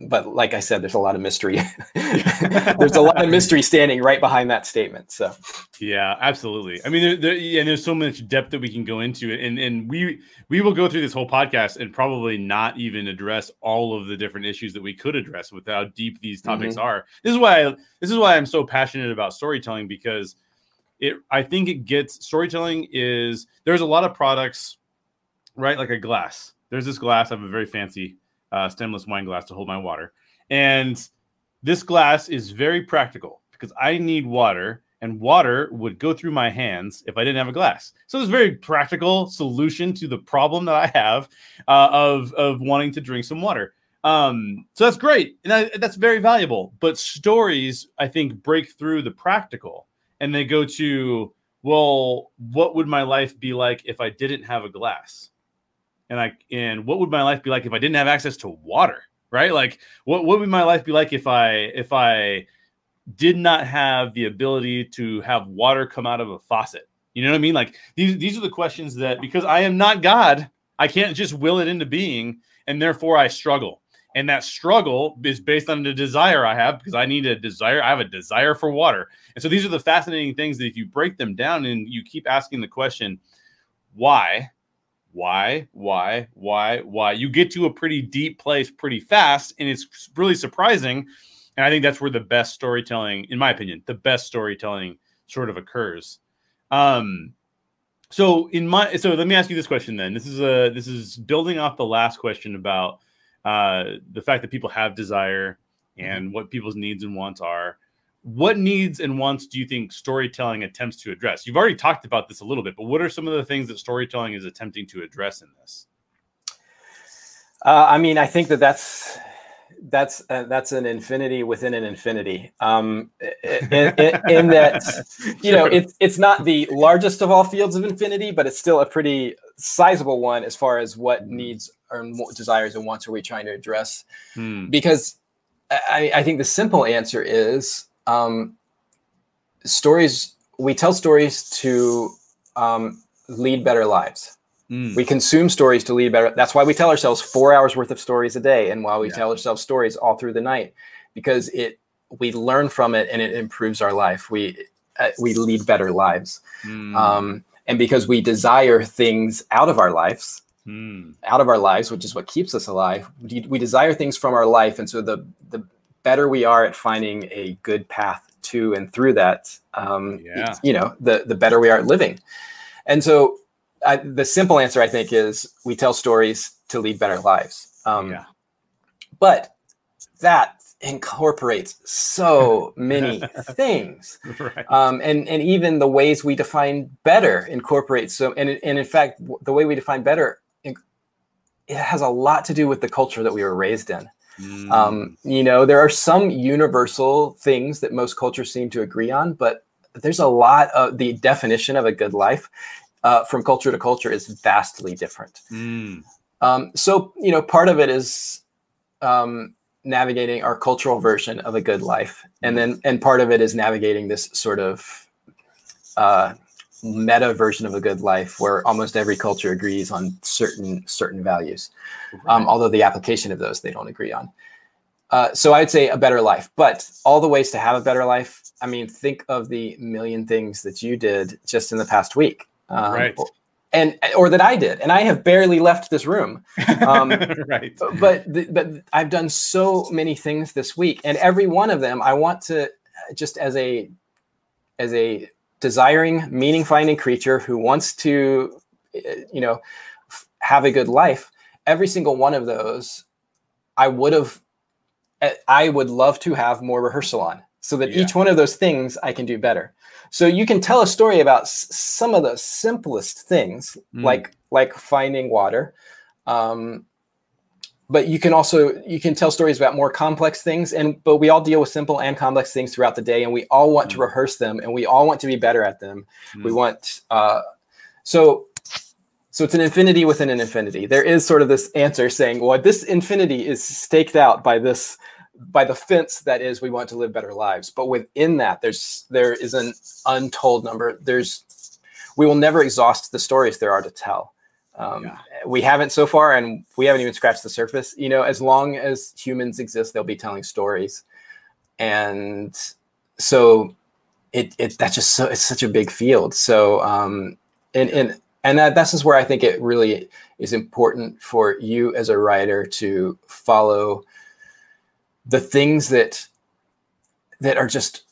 but like I said, there's a lot of mystery. (laughs) (laughs) there's a lot of mystery standing right behind that statement. So, yeah, absolutely. I mean, there, there, yeah, and there's so much depth that we can go into it, and and we we will go through this whole podcast and probably not even address all of the different issues that we could address with how deep these topics mm-hmm. are. This is why I, this is why I'm so passionate about storytelling because it. I think it gets storytelling is there's a lot of products, right? Like a glass. There's this glass. I have a very fancy uh, stemless wine glass to hold my water. And this glass is very practical because I need water, and water would go through my hands if I didn't have a glass. So it's a very practical solution to the problem that I have uh, of of wanting to drink some water. Um, so that's great, and that's very valuable. But stories, I think, break through the practical and they go to, well, what would my life be like if I didn't have a glass? And I and what would my life be like if I didn't have access to water? Right? Like what, what would my life be like if I if I did not have the ability to have water come out of a faucet? You know what I mean? Like these these are the questions that because I am not God, I can't just will it into being, and therefore I struggle. And that struggle is based on the desire I have because I need a desire. I have a desire for water. And so these are the fascinating things that if you break them down and you keep asking the question, why, why, why, why, why, you get to a pretty deep place pretty fast. And it's really surprising. And I think that's where the best storytelling, in my opinion, the best storytelling sort of occurs. Um, so in my so let me ask you this question then. This is a this is building off the last question about uh, the fact that people have desire mm-hmm. and what people's needs and wants are. What needs and wants do you think storytelling attempts to address? You've already talked about this a little bit, but what are some of the things that storytelling is attempting to address in this? Uh, I mean, I think that that's that's uh, that's an infinity within an infinity. Um, in, in, in, that, (laughs) you know, it's it's not the largest of all fields of infinity, but it's still a pretty sizable one as far as what hmm. needs or desires and wants are we trying to address. Hmm. Because I, I, think the simple answer is um, stories. We tell stories to um, lead better lives. Mm. We consume stories to lead better. That's why we tell ourselves four hours worth of stories a day, and while we yeah. tell ourselves stories all through the night, because it we learn from it and it improves our life. We uh, we lead better lives, mm. um, and because we desire things out of our lives, mm. out of our lives, which is what keeps us alive. We, we desire things from our life, and so the the better we are at finding a good path to and through that, um, yeah. you know, the the better we are at living. And so I, the simple answer, I think, is we tell stories to lead better lives. Um, yeah. But that incorporates so (laughs) many things, right. um, and and even the ways we define better incorporates so. And and in fact, the way we define better, it has a lot to do with the culture that we were raised in. Mm. Um, you know, there are some universal things that most cultures seem to agree on, but there's a lot of the definition of a good life uh, from culture to culture is vastly different. Mm. Um, so, you know, part of it is um, navigating our cultural version of a good life, and then and part of it is navigating this sort of uh, meta version of a good life, where almost every culture agrees on certain certain values, um, although the application of those they don't agree on. Uh, so I'd say a better life, but all the ways to have a better life. I mean, think of the million things that you did just in the past week um, right. And or that I did, and I have barely left this room. Um, (laughs) right. But but I've done so many things this week, and every one of them I want to just as a as a desiring, meaning finding creature who wants to, you know, have a good life. Every single one of those, I would have, I would love to have more rehearsal on, so that yeah. each one of those things I can do better. So you can tell a story about some of the simplest things, mm. like like finding water, um, but you can also you can tell stories about more complex things. And but we all deal with simple and complex things throughout the day, and we all want mm. to rehearse them, and we all want to be better at them. Mm. We want uh, so so it's an infinity within an infinity. There is sort of this answer saying, well, this infinity is staked out by this by the fence that is we want to live better lives but within that there's there is an untold number there's we will never exhaust the stories there are to tell um, yeah. we haven't so far and we haven't even scratched the surface you know as long as humans exist they'll be telling stories and so it, it that's just so it's such a big field so um and and and that this is where i think it really is important for you as a writer to follow the things that that are just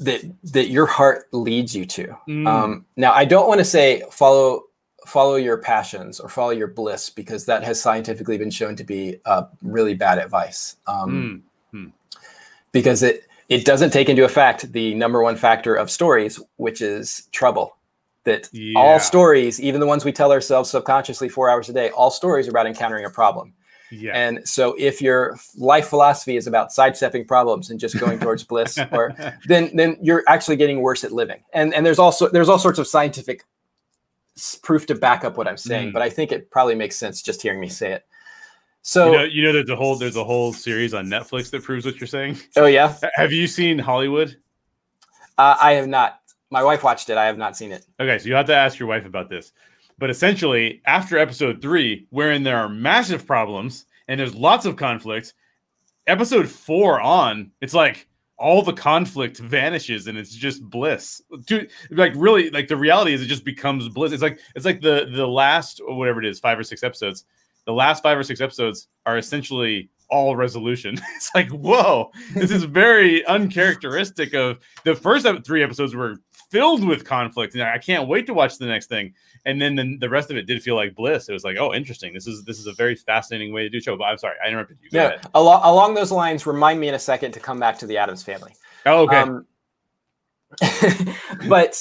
that that your heart leads you to. Mm. Um, now, I don't want to say follow follow your passions or follow your bliss because that has scientifically been shown to be uh, really bad advice. Um, mm. Mm. Because it it doesn't take into effect the number one factor of stories, which is trouble. That yeah. all stories, even the ones we tell ourselves subconsciously four hours a day, all stories are about encountering a problem. Yeah. And so if your life philosophy is about sidestepping problems and just going towards bliss, or (laughs) then then you're actually getting worse at living. And and there's also there's all sorts of scientific proof to back up what I'm saying, mm. but I think it probably makes sense just hearing me say it. So you know, you know, there's a whole there's a whole series on Netflix that proves what you're saying. Oh yeah. Have you seen Hollywood? Uh, I have not. My wife watched it. I have not seen it. Okay, so you have to ask your wife about this. But essentially, after episode three, wherein there are massive problems and there's lots of conflict, episode four on, it's like all the conflict vanishes and it's just bliss. Dude, like really, like the reality is it just becomes bliss. It's like it's like the the last whatever it is, five or six episodes. The last five or six episodes are essentially all resolution. (laughs) it's like, whoa, this is very uncharacteristic of the first three episodes were filled with conflict, and I can't wait to watch the next thing. And then the, the rest of it did feel like bliss. It was like, oh, interesting. This is this is a very fascinating way to do show. But I'm sorry, I interrupted you. Yeah, along along those lines, remind me in a second to come back to the Addams Family. Oh, okay. Um, (laughs) but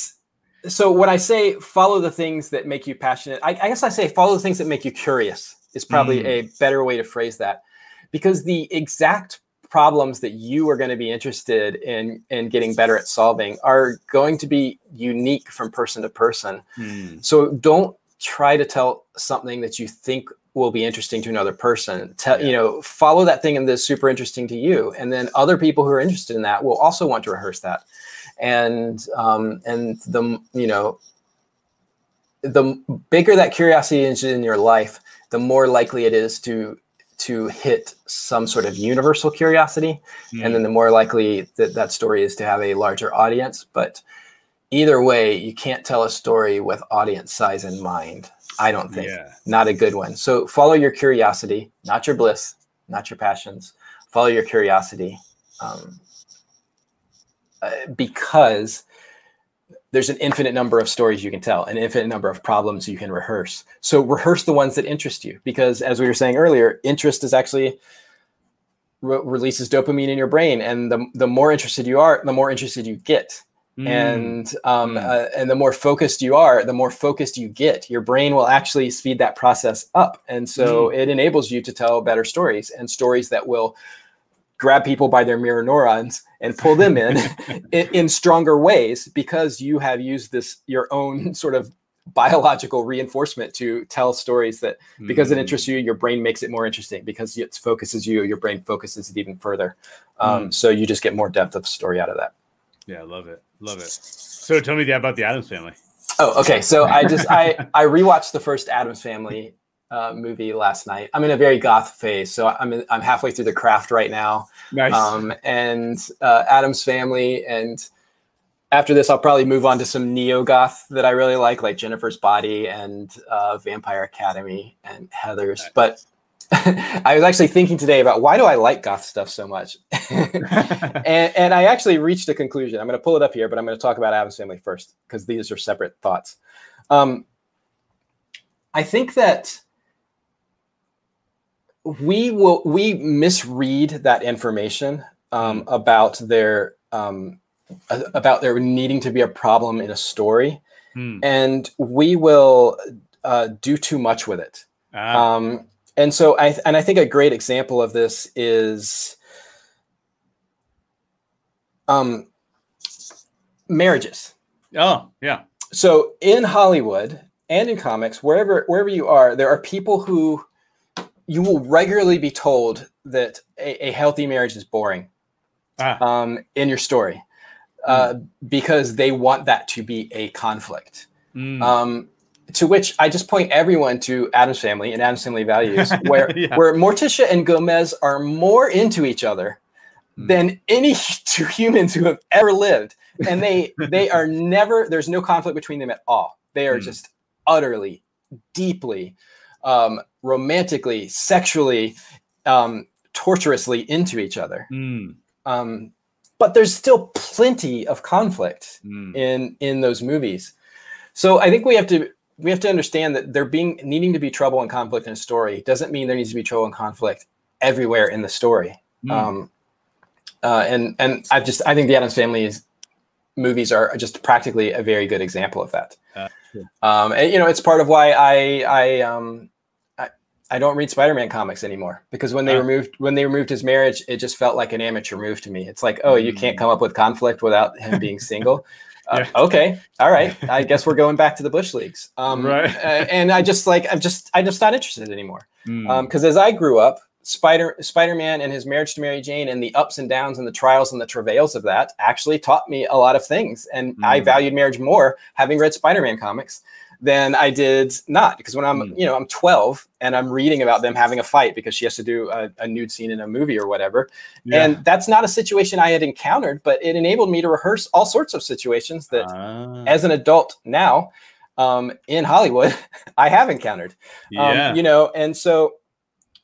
so when I say follow the things that make you passionate, I, I, guess I say follow the things that make you curious is probably mm. a better way to phrase that, because the exact problems that you are going to be interested in in getting better at solving are going to be unique from person to person. Mm. So don't try to tell something that you think will be interesting to another person. Tell yeah. you know, follow that thing and that's super interesting to you, and then other people who are interested in that will also want to rehearse that. And um, and the you know, the bigger that curiosity is in your life, the more likely it is to to hit some sort of universal curiosity mm. and then hmm. the more likely that that story is to have a larger audience but either way you can't tell a story with audience size in mind i don't think yeah. not a good one so follow your curiosity not your bliss not your passions follow your curiosity um, uh, because there's an infinite number of stories you can tell, an infinite number of problems you can rehearse. So rehearse the ones that interest you, because as we were saying earlier, interest is actually re- releases dopamine in your brain, and the the more interested you are, the more interested you get. Mm. And um, mm. uh, and the more focused you are, the more focused you get. Your brain will actually speed that process up, and so mm. it enables you to tell better stories and stories that will grab people by their mirror neurons and pull them in, (laughs) in, in stronger ways because you have used this your own (laughs) sort of biological reinforcement to tell stories that because mm. it interests you your brain makes it more interesting because it focuses you your brain focuses it even further um, mm. so you just get more depth of story out of that yeah i love it love it so tell me about the Addams Family oh okay so i just i (laughs) i rewatched the first Addams Family uh, movie last night. I'm in a very goth phase, so I'm in, I'm halfway through the craft right now. Nice. Um, and uh, Addams Family, and after this, I'll probably move on to some neo goth that I really like, like Jennifer's Body and uh, Vampire Academy and Heathers. Nice. But (laughs) I was actually thinking today about why do I like goth stuff so much, (laughs) and, and I actually reached a conclusion. I'm going to pull it up here, but I'm going to talk about Addams Family first because these are separate thoughts. Um, I think that we will we misread that information um, mm. about their um, about there needing to be a problem in a story, mm. and we will uh, do too much with it. Ah. Um, and so I and I think a great example of this is um, marriages. Oh yeah. So in Hollywood and in comics, wherever wherever you are, there are people who you will regularly be told that a, a healthy marriage is boring ah. um, in your story uh, mm. because they want that to be a conflict. Mm. Um, to which I just point everyone to Addams Family and Addams Family Values, (laughs) where yeah. where Morticia and Gomez are more into each other mm. than any (laughs) two humans who have ever lived, and they they are (laughs) never. There's no conflict between them at all. They are mm. just utterly, deeply um, romantically, sexually, um, torturously into each other. Mm. Um, but there's still plenty of conflict mm. in in those movies. So I think we have to we have to understand that there being needing to be trouble and conflict in a story doesn't mean there needs to be trouble and conflict everywhere in the story. Mm. Um, uh, and and I just I think the Addams Family is movies are just practically a very good example of that. Uh, um, and, you know, it's part of why I I um, I don't read Spider-Man comics anymore because when they uh, removed when they removed his marriage, it just felt like an amateur move to me. It's like, oh, you can't mm. come up with conflict without him being (laughs) single. Uh, yeah. Okay, all right. (laughs) I guess we're going back to the bush leagues. Um, right. uh, and I just like I'm just I'm just not interested anymore. Because mm. um, as I grew up, Spider Spider-Man and his marriage to Mary Jane and the ups and downs and the trials and the travails of that actually taught me a lot of things. And mm. I valued marriage more having read Spider-Man comics than I did not. Because when I'm, mm. you know, I'm 12 and I'm reading about them having a fight because she has to do a, a nude scene in a movie or whatever. Yeah. And that's not a situation I had encountered, but it enabled me to rehearse all sorts of situations that uh. as an adult now um, in Hollywood, (laughs) I have encountered. Um, yeah. Um, you know, and so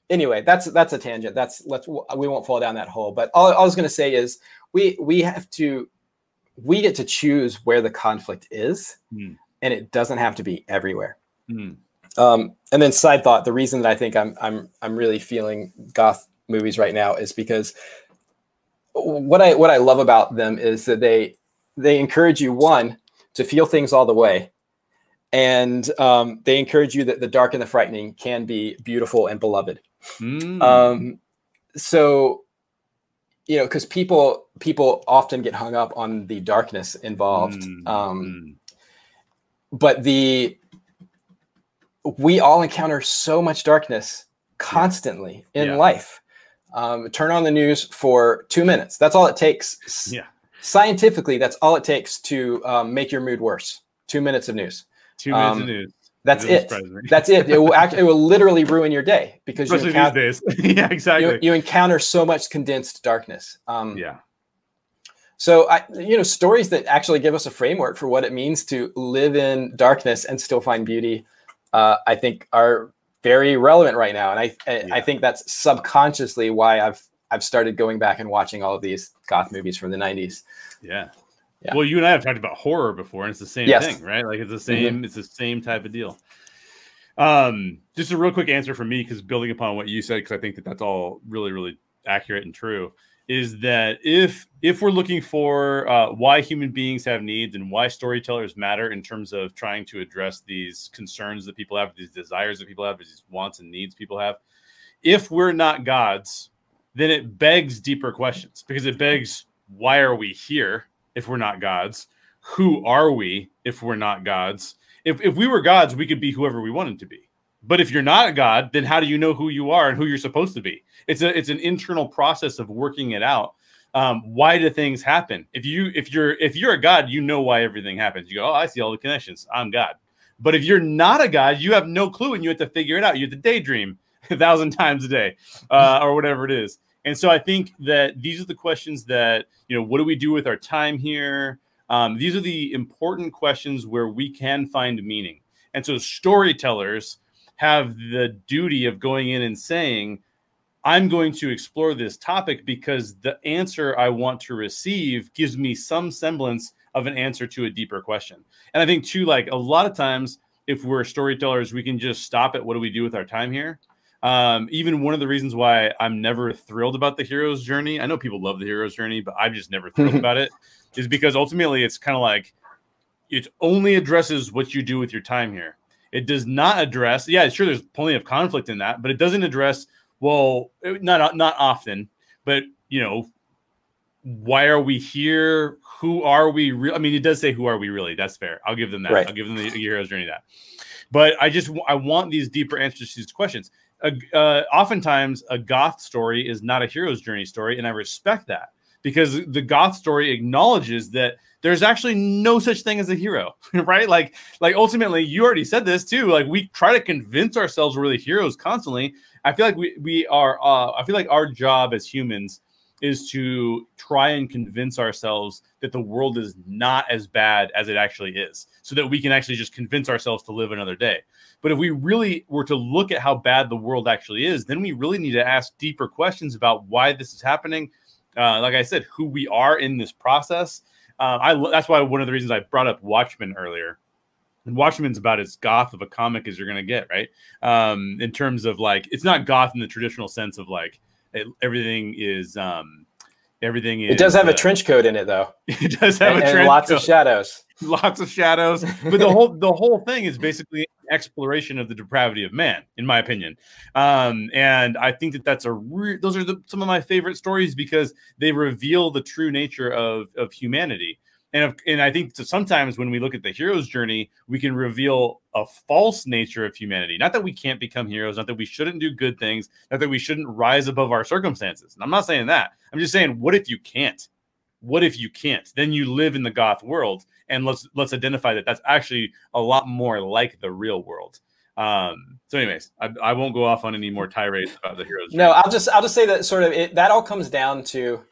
anyway, that's that's a tangent. That's let's we won't fall down that hole. But all, all I was going to say is we we have to we get to choose where the conflict is, mm. And it doesn't have to be everywhere. Mm. Um, and then side thought: the reason that I think I'm I'm I'm really feeling goth movies right now is because what I what I love about them is that they they encourage you one to feel things all the way and um, they encourage you that the dark and the frightening can be beautiful and beloved Mm. Um, so, you know, because people people often get hung up on the darkness involved. Mm. Um, mm. But the we all encounter so much darkness constantly yeah. in yeah. life. Um, turn on the news for two minutes. That's all it takes. Yeah. Scientifically, that's all it takes to um, make your mood worse. Two minutes of news. Two minutes um, of news. That's it. That's it. It will actually it will literally ruin your day because Especially you encounter, these days. (laughs) yeah, exactly. You, you, encounter so much condensed darkness. Um, yeah. So I, you know, stories that actually give us a framework for what it means to live in darkness and still find beauty, uh, I think are very relevant right now. And I, I, yeah. I think that's subconsciously why I've I've started going back and watching all of these goth movies from the '90s. Yeah. Yeah. Well, you and I have talked about horror before, and it's the same yes. thing, right? Like it's the same, mm-hmm. it's the same type of deal. Um, just a real quick answer for me, because building upon what you said, because I think that that's all really, really accurate and true, is that if if we're looking for uh, why human beings have needs and why storytellers matter in terms of trying to address these concerns that people have, these desires that people have, these wants and needs people have, if we're not gods, then it begs deeper questions because it begs why are we here if we're not gods? Who are we if we're not gods? If, if we were gods, we could be whoever we wanted to be. But if you're not a god, then how do you know who you are and who you're supposed to be? It's a it's an internal process of working it out. Um, why do things happen? If you if you're if you're a god, you know why everything happens. You go, oh, I see all the connections. I'm God. But if you're not a god, you have no clue, and you have to figure it out. You have to daydream (laughs) a thousand times a day, uh, or whatever it is. And so I think that these are the questions that, you know, what do we do with our time here? Um, these are the important questions where we can find meaning. And so storytellers have the duty of going in and saying, I'm going to explore this topic because the answer I want to receive gives me some semblance of an answer to a deeper question. And I think, too, like a lot of times, if we're storytellers, we can just stop at what do we do with our time here? Um, even one of the reasons why I'm never thrilled about the hero's journey. I know people love the hero's journey, but I'm just never thrilled (laughs) about it. Is because ultimately it's kind of like it only addresses what you do with your time here. It does not address. Yeah, sure. There's plenty of conflict in that, but it doesn't address. Well, not not often, but you know, why are we here? Who are we? Re- I mean, it does say who are we really. That's fair. I'll give them that. Right. I'll give them the hero's journey that. But I just I want these deeper answers to these questions uh, oftentimes a goth story is not a hero's journey story, and I respect that because the goth story acknowledges that there's actually no such thing as a hero, (laughs) right? Like, like ultimately, you already said this too. Like, we try to convince ourselves we're the heroes constantly. I feel like we we are. Uh, I feel like our job as humans is to try and convince ourselves that the world is not as bad as it actually is, so that we can actually just convince ourselves to live another day. But if we really were to look at how bad the world actually is, then we really need to ask deeper questions about why this is happening. Uh, like I said, who we are in this process. Uh, I that's why one of the reasons I brought up Watchmen earlier. And Watchmen's about as goth of a comic as you're gonna get, right? Um, in terms of like, it's not goth in the traditional sense of like it, everything is um, everything is. It does have uh, a trench coat in it, though. (laughs) It does have and, a trench and lots coat. of shadows. (laughs) lots of shadows. But the whole the whole thing is basically exploration of the depravity of man, in my opinion. Um, and I think that that's a re- those are the, some of my favorite stories because they reveal the true nature of of humanity. And, and I think sometimes when we look at the hero's journey, we can reveal a false nature of humanity. Not that we can't become heroes, not that we shouldn't do good things, not that we shouldn't rise above our circumstances. And I'm not saying that. I'm just saying, what if you can't? What if you can't? Then you live in the goth world, and let's let's identify that that's actually a lot more like the real world. Um, so, anyways, I, I won't go off on any more tirades about the heroes. No, I'll just I'll just say that sort of it, that all comes down to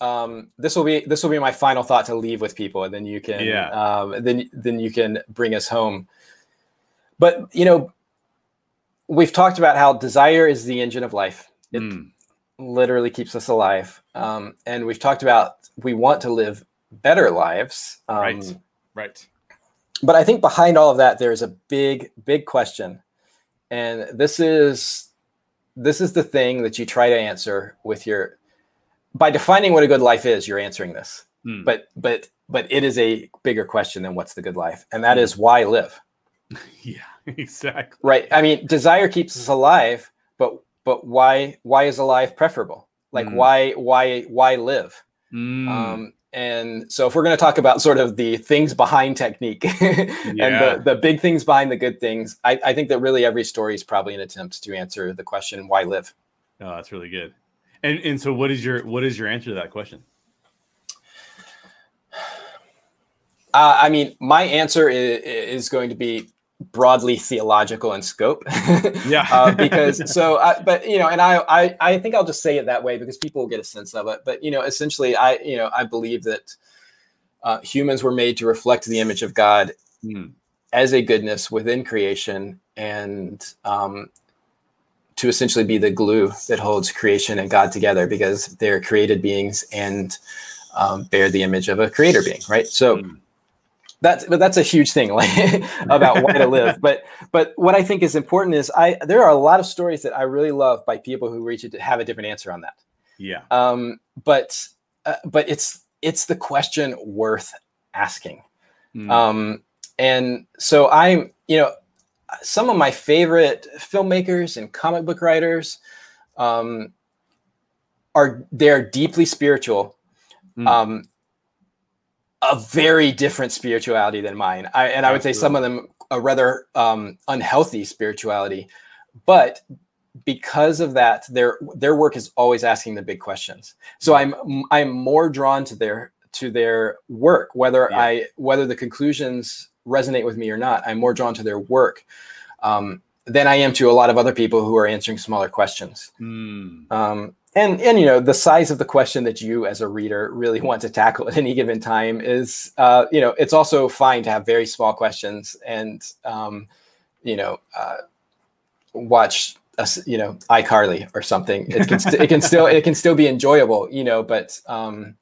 um, this will be this will be my final thought to leave with people, and then you can yeah. um, then then you can bring us home. But you know, we've talked about how desire is the engine of life. It mm. literally keeps us alive, um, and we've talked about we want to live better lives. Um, right. Right. But I think behind all of that, there's a big, big question, and this is this is the thing that you try to answer with your by defining what a good life is, you're answering this. Mm. But but but it is a bigger question than what's the good life, and that mm. is why live. (laughs) yeah, exactly. Right. I mean, desire keeps us alive, but but why why is alive preferable? Like mm. why why why live? Hmm. Um, and so if we're going to talk about sort of the things behind technique (laughs) and the, the big things behind the good things, I, I think that really every story is probably an attempt to answer the question, why live? Oh, that's really good. And and so what is your what is your answer to that question? Uh, I mean, my answer is, is, going to be broadly theological in scope. (laughs) yeah. uh, because so, I, but you know, and I, I, I think I'll just say it that way because people will get a sense of it. But you know, essentially, I, you know, I believe that uh, humans were made to reflect the image of God mm. as a goodness within creation, and um, to essentially be the glue that holds creation and God together because they're created beings and um, bear the image of a creator being, right? So mm. That's but that's a huge thing (laughs) like about why to live. (laughs) But but what I think is important is I there are a lot of stories that I really love by people who reach it to have a different answer on that. Yeah. Um, but uh, but it's it's the question worth asking. Mm. Um, and so I'm you know some of my favorite filmmakers and comic book writers um, are they're deeply spiritual mm. um, a very different spirituality than mine I, and i would say some of them a rather um, unhealthy spirituality but because of that their their work is always asking the big questions so i'm i'm more drawn to their to their work whether yeah. i whether the conclusions resonate with me or not. I'm more drawn to their work um, than I am to a lot of other people who are answering smaller questions. Mm. Um, and and you know the size of the question that you as a reader really want to tackle at any given time is uh, you know it's also fine to have very small questions and um, you know uh, watch a, you know iCarly or something. It can st- it can still it can still be enjoyable, you know, but um,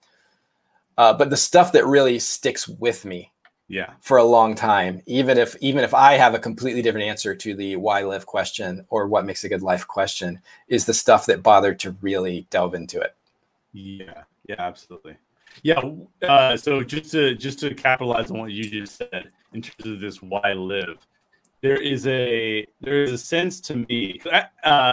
uh, but the stuff that really sticks with me yeah. for a long time even if even if i have a completely different answer to the why live question or what makes a good life question is the stuff that bothered to really delve into it. Yeah. Yeah absolutely. Yeah uh, so just to just to capitalize on what you just said in terms of this why live there is a there is a sense to me uh,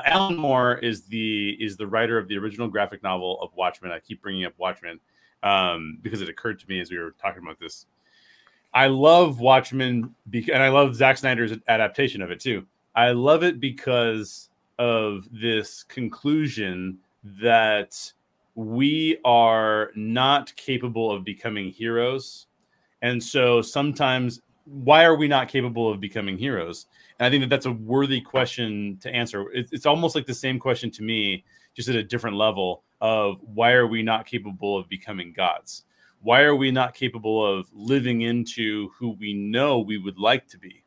alan moore is the is the writer of the original graphic novel of watchmen. I keep bringing up watchmen um, because it occurred to me as we were talking about this I love Watchmen, and I love Zack Snyder's adaptation of it too. I love it because of this conclusion that we are not capable of becoming heroes. And so sometimes, why are we not capable of becoming heroes? And I think that that's a worthy question to answer. It's almost like the same question to me, just at a different level of why are we not capable of becoming gods? Why are we not capable of living into who we know we would like to be?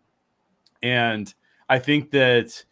And I think that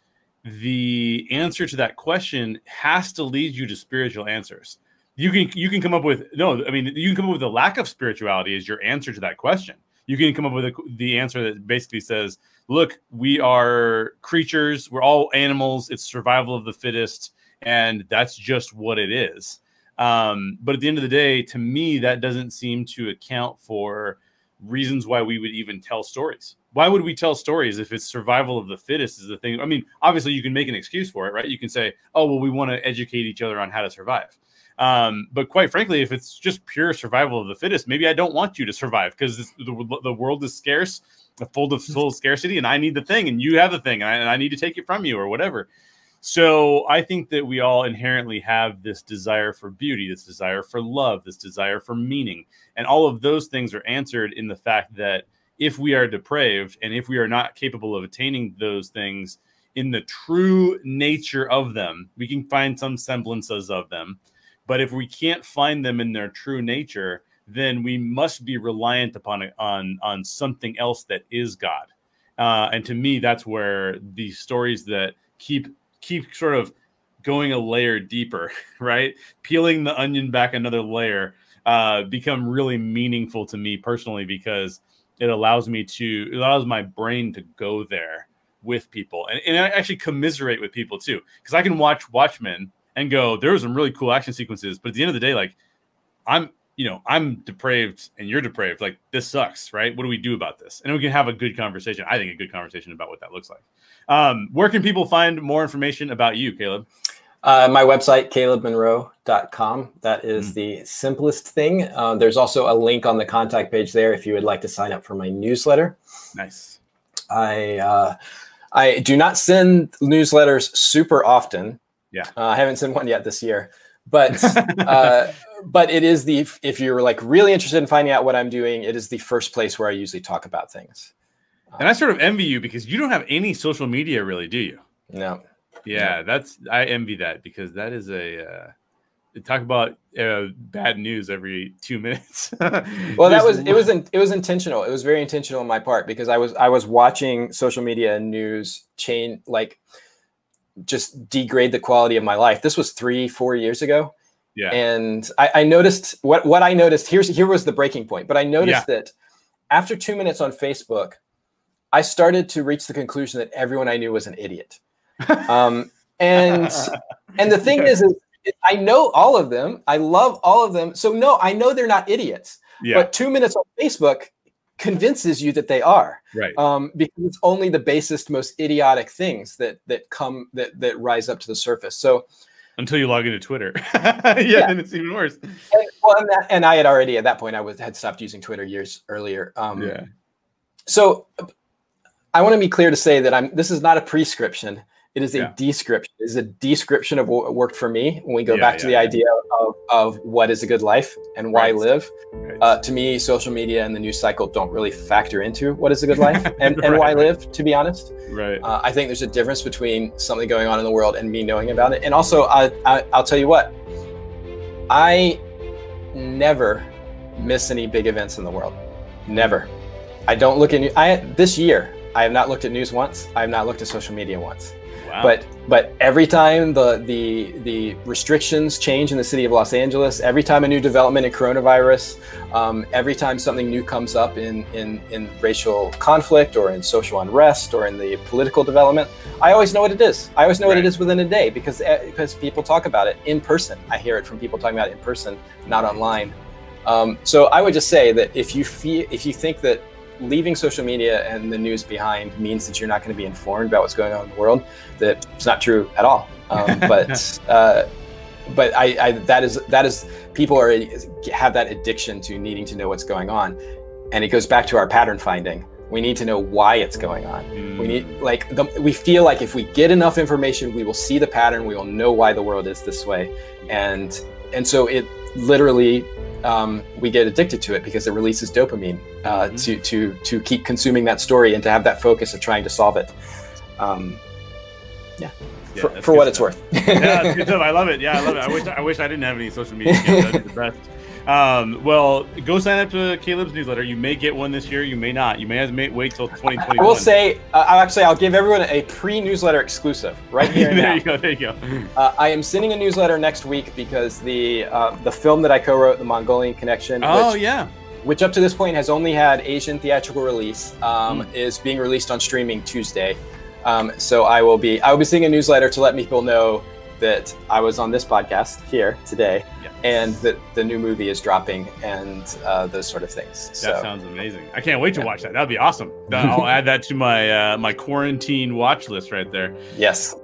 the answer to that question has to lead you to spiritual answers. You can you can come up with no, I mean you can come up with a lack of spirituality as your answer to that question. You can come up with a, the answer that basically says, "Look, we are creatures. We're all animals. It's survival of the fittest, and that's just what it is." Um, but at the end of the day, to me, that doesn't seem to account for reasons why we would even tell stories. Why would we tell stories if it's survival of the fittest is the thing? I mean, obviously you can make an excuse for it, right? You can say, "Oh, well, we want to educate each other on how to survive." Um, but quite frankly, if it's just pure survival of the fittest, maybe I don't want you to survive because the, the world is scarce, full of full scarcity, and I need the thing, and you have the thing, and I, and I need to take it from you or whatever. So I think that we all inherently have this desire for beauty, this desire for love, this desire for meaning. And all of those things are answered in the fact that if we are depraved and if we are not capable of attaining those things in the true nature of them, we can find some semblances of them. But if we can't find them in their true nature, then we must be reliant upon on on something else that is God. Uh, and to me, that's where the stories that keep keep sort of going a layer deeper, (laughs) right? Peeling the onion back another layer uh, become really meaningful to me personally because it allows me to it allows my brain to go there with people and, and I actually commiserate with people too because I can watch Watchmen and go there were some really cool action sequences but at the end of the day like I'm you know I'm depraved and you're depraved like this sucks right what do we do about this and we can have a good conversation I think a good conversation about what that looks like um, where can people find more information about you, Caleb? Uh, my website, calebmonroe.com. That is mm. the simplest thing. Uh, there's also a link on the contact page there if you would like to sign up for my newsletter. Nice. I uh, I do not send newsletters super often. Yeah. Uh, I haven't sent one yet this year, but (laughs) uh, but it is the if you're like really interested in finding out what I'm doing, it is the first place where I usually talk about things. And I sort of envy you because you don't have any social media, really, do you? No. Yeah, that's I envy that because that is a uh, talk about uh, bad news every two minutes. (laughs) well, that was it was in, it was intentional. It was very intentional on my part because I was I was watching social media and news chain like just degrade the quality of my life. This was three four years ago. Yeah. And I, I noticed what what I noticed. Here's here was the breaking point. But I noticed yeah. that after two minutes on Facebook, I started to reach the conclusion that everyone I knew was an idiot. (laughs) Um, and and the thing is, is, I know all of them. I love all of them. So no, I know they're not idiots. Yeah. But two minutes on Facebook convinces you that they are. Right. Um, because it's only the basest, most idiotic things that that come that that rise up to the surface. So until you log into Twitter, (laughs) yeah, yeah, then it's even worse. And, well, and, that, and, I had already at that point I was had stopped using Twitter years earlier. Um, yeah. So I want to be clear to say that I'm. This is not a prescription. It is a yeah. description. It is a description of what worked for me. When we go yeah, back to the idea of, of what is a good life and why right. live, right. Uh, to me, social media and the news cycle don't really factor into what is a good life (laughs) and, right. and why live. To be honest, right? Uh, I think there's a difference between something going on in the world and me knowing about it. And also, I, I, I'll tell you what, I never miss any big events in the world. Never. I don't look at I this year I have not looked at news once. I have not looked at social media once. Wow. But but every time the the the restrictions change in the city of Los Angeles, every time a new development in coronavirus, um, every time something new comes up in, in in racial conflict or in social unrest or in the political development, I always know what it is. I always know right. what it is within a day because eh, because people talk about it in person. I hear it from people talking about it in person, not online. Um, so I would just say that if you feel if you think that leaving social media and the news behind means that you're not going to be informed about what's going on in the world. That it's not true at all. Um, (laughs) but uh, but I, I, that is that is people are have that addiction to needing to know what's going on, and it goes back to our pattern finding. We need to know why it's going on. Mm. We need like the, we feel like if we get enough information, we will see the pattern. We will know why the world is this way, and and so it literally um, we get addicted to it because it releases dopamine uh, mm-hmm. to to to keep consuming that story and to have that focus of trying to solve it. Um, yeah. yeah for, for what stuff. it's worth. (laughs) yeah. I love it. Yeah, I love it. I wish I wish I didn't have any social media. That'd be the best. Um, well, go sign up to Caleb's newsletter. You may get one this year. You may not. You may have to wait till 2021. I will say, uh, actually, I'll give everyone a pre-newsletter exclusive right here. (laughs) there now. you go. There you go. Uh, I am sending a newsletter next week because the uh, the film that I co-wrote, The Mongolian Connection. Oh which, yeah. Which up to this point has only had Asian theatrical release, um, mm. is being released on streaming Tuesday. Um, so I will be I will be sending a newsletter to let people know that I was on this podcast here today, Yeah. and that the new movie is dropping, and uh, those sort of things. That So sounds amazing. I can't wait to Yeah. watch that. That'd be awesome. I'll (laughs) add that to my uh, my quarantine watch list right there. yes,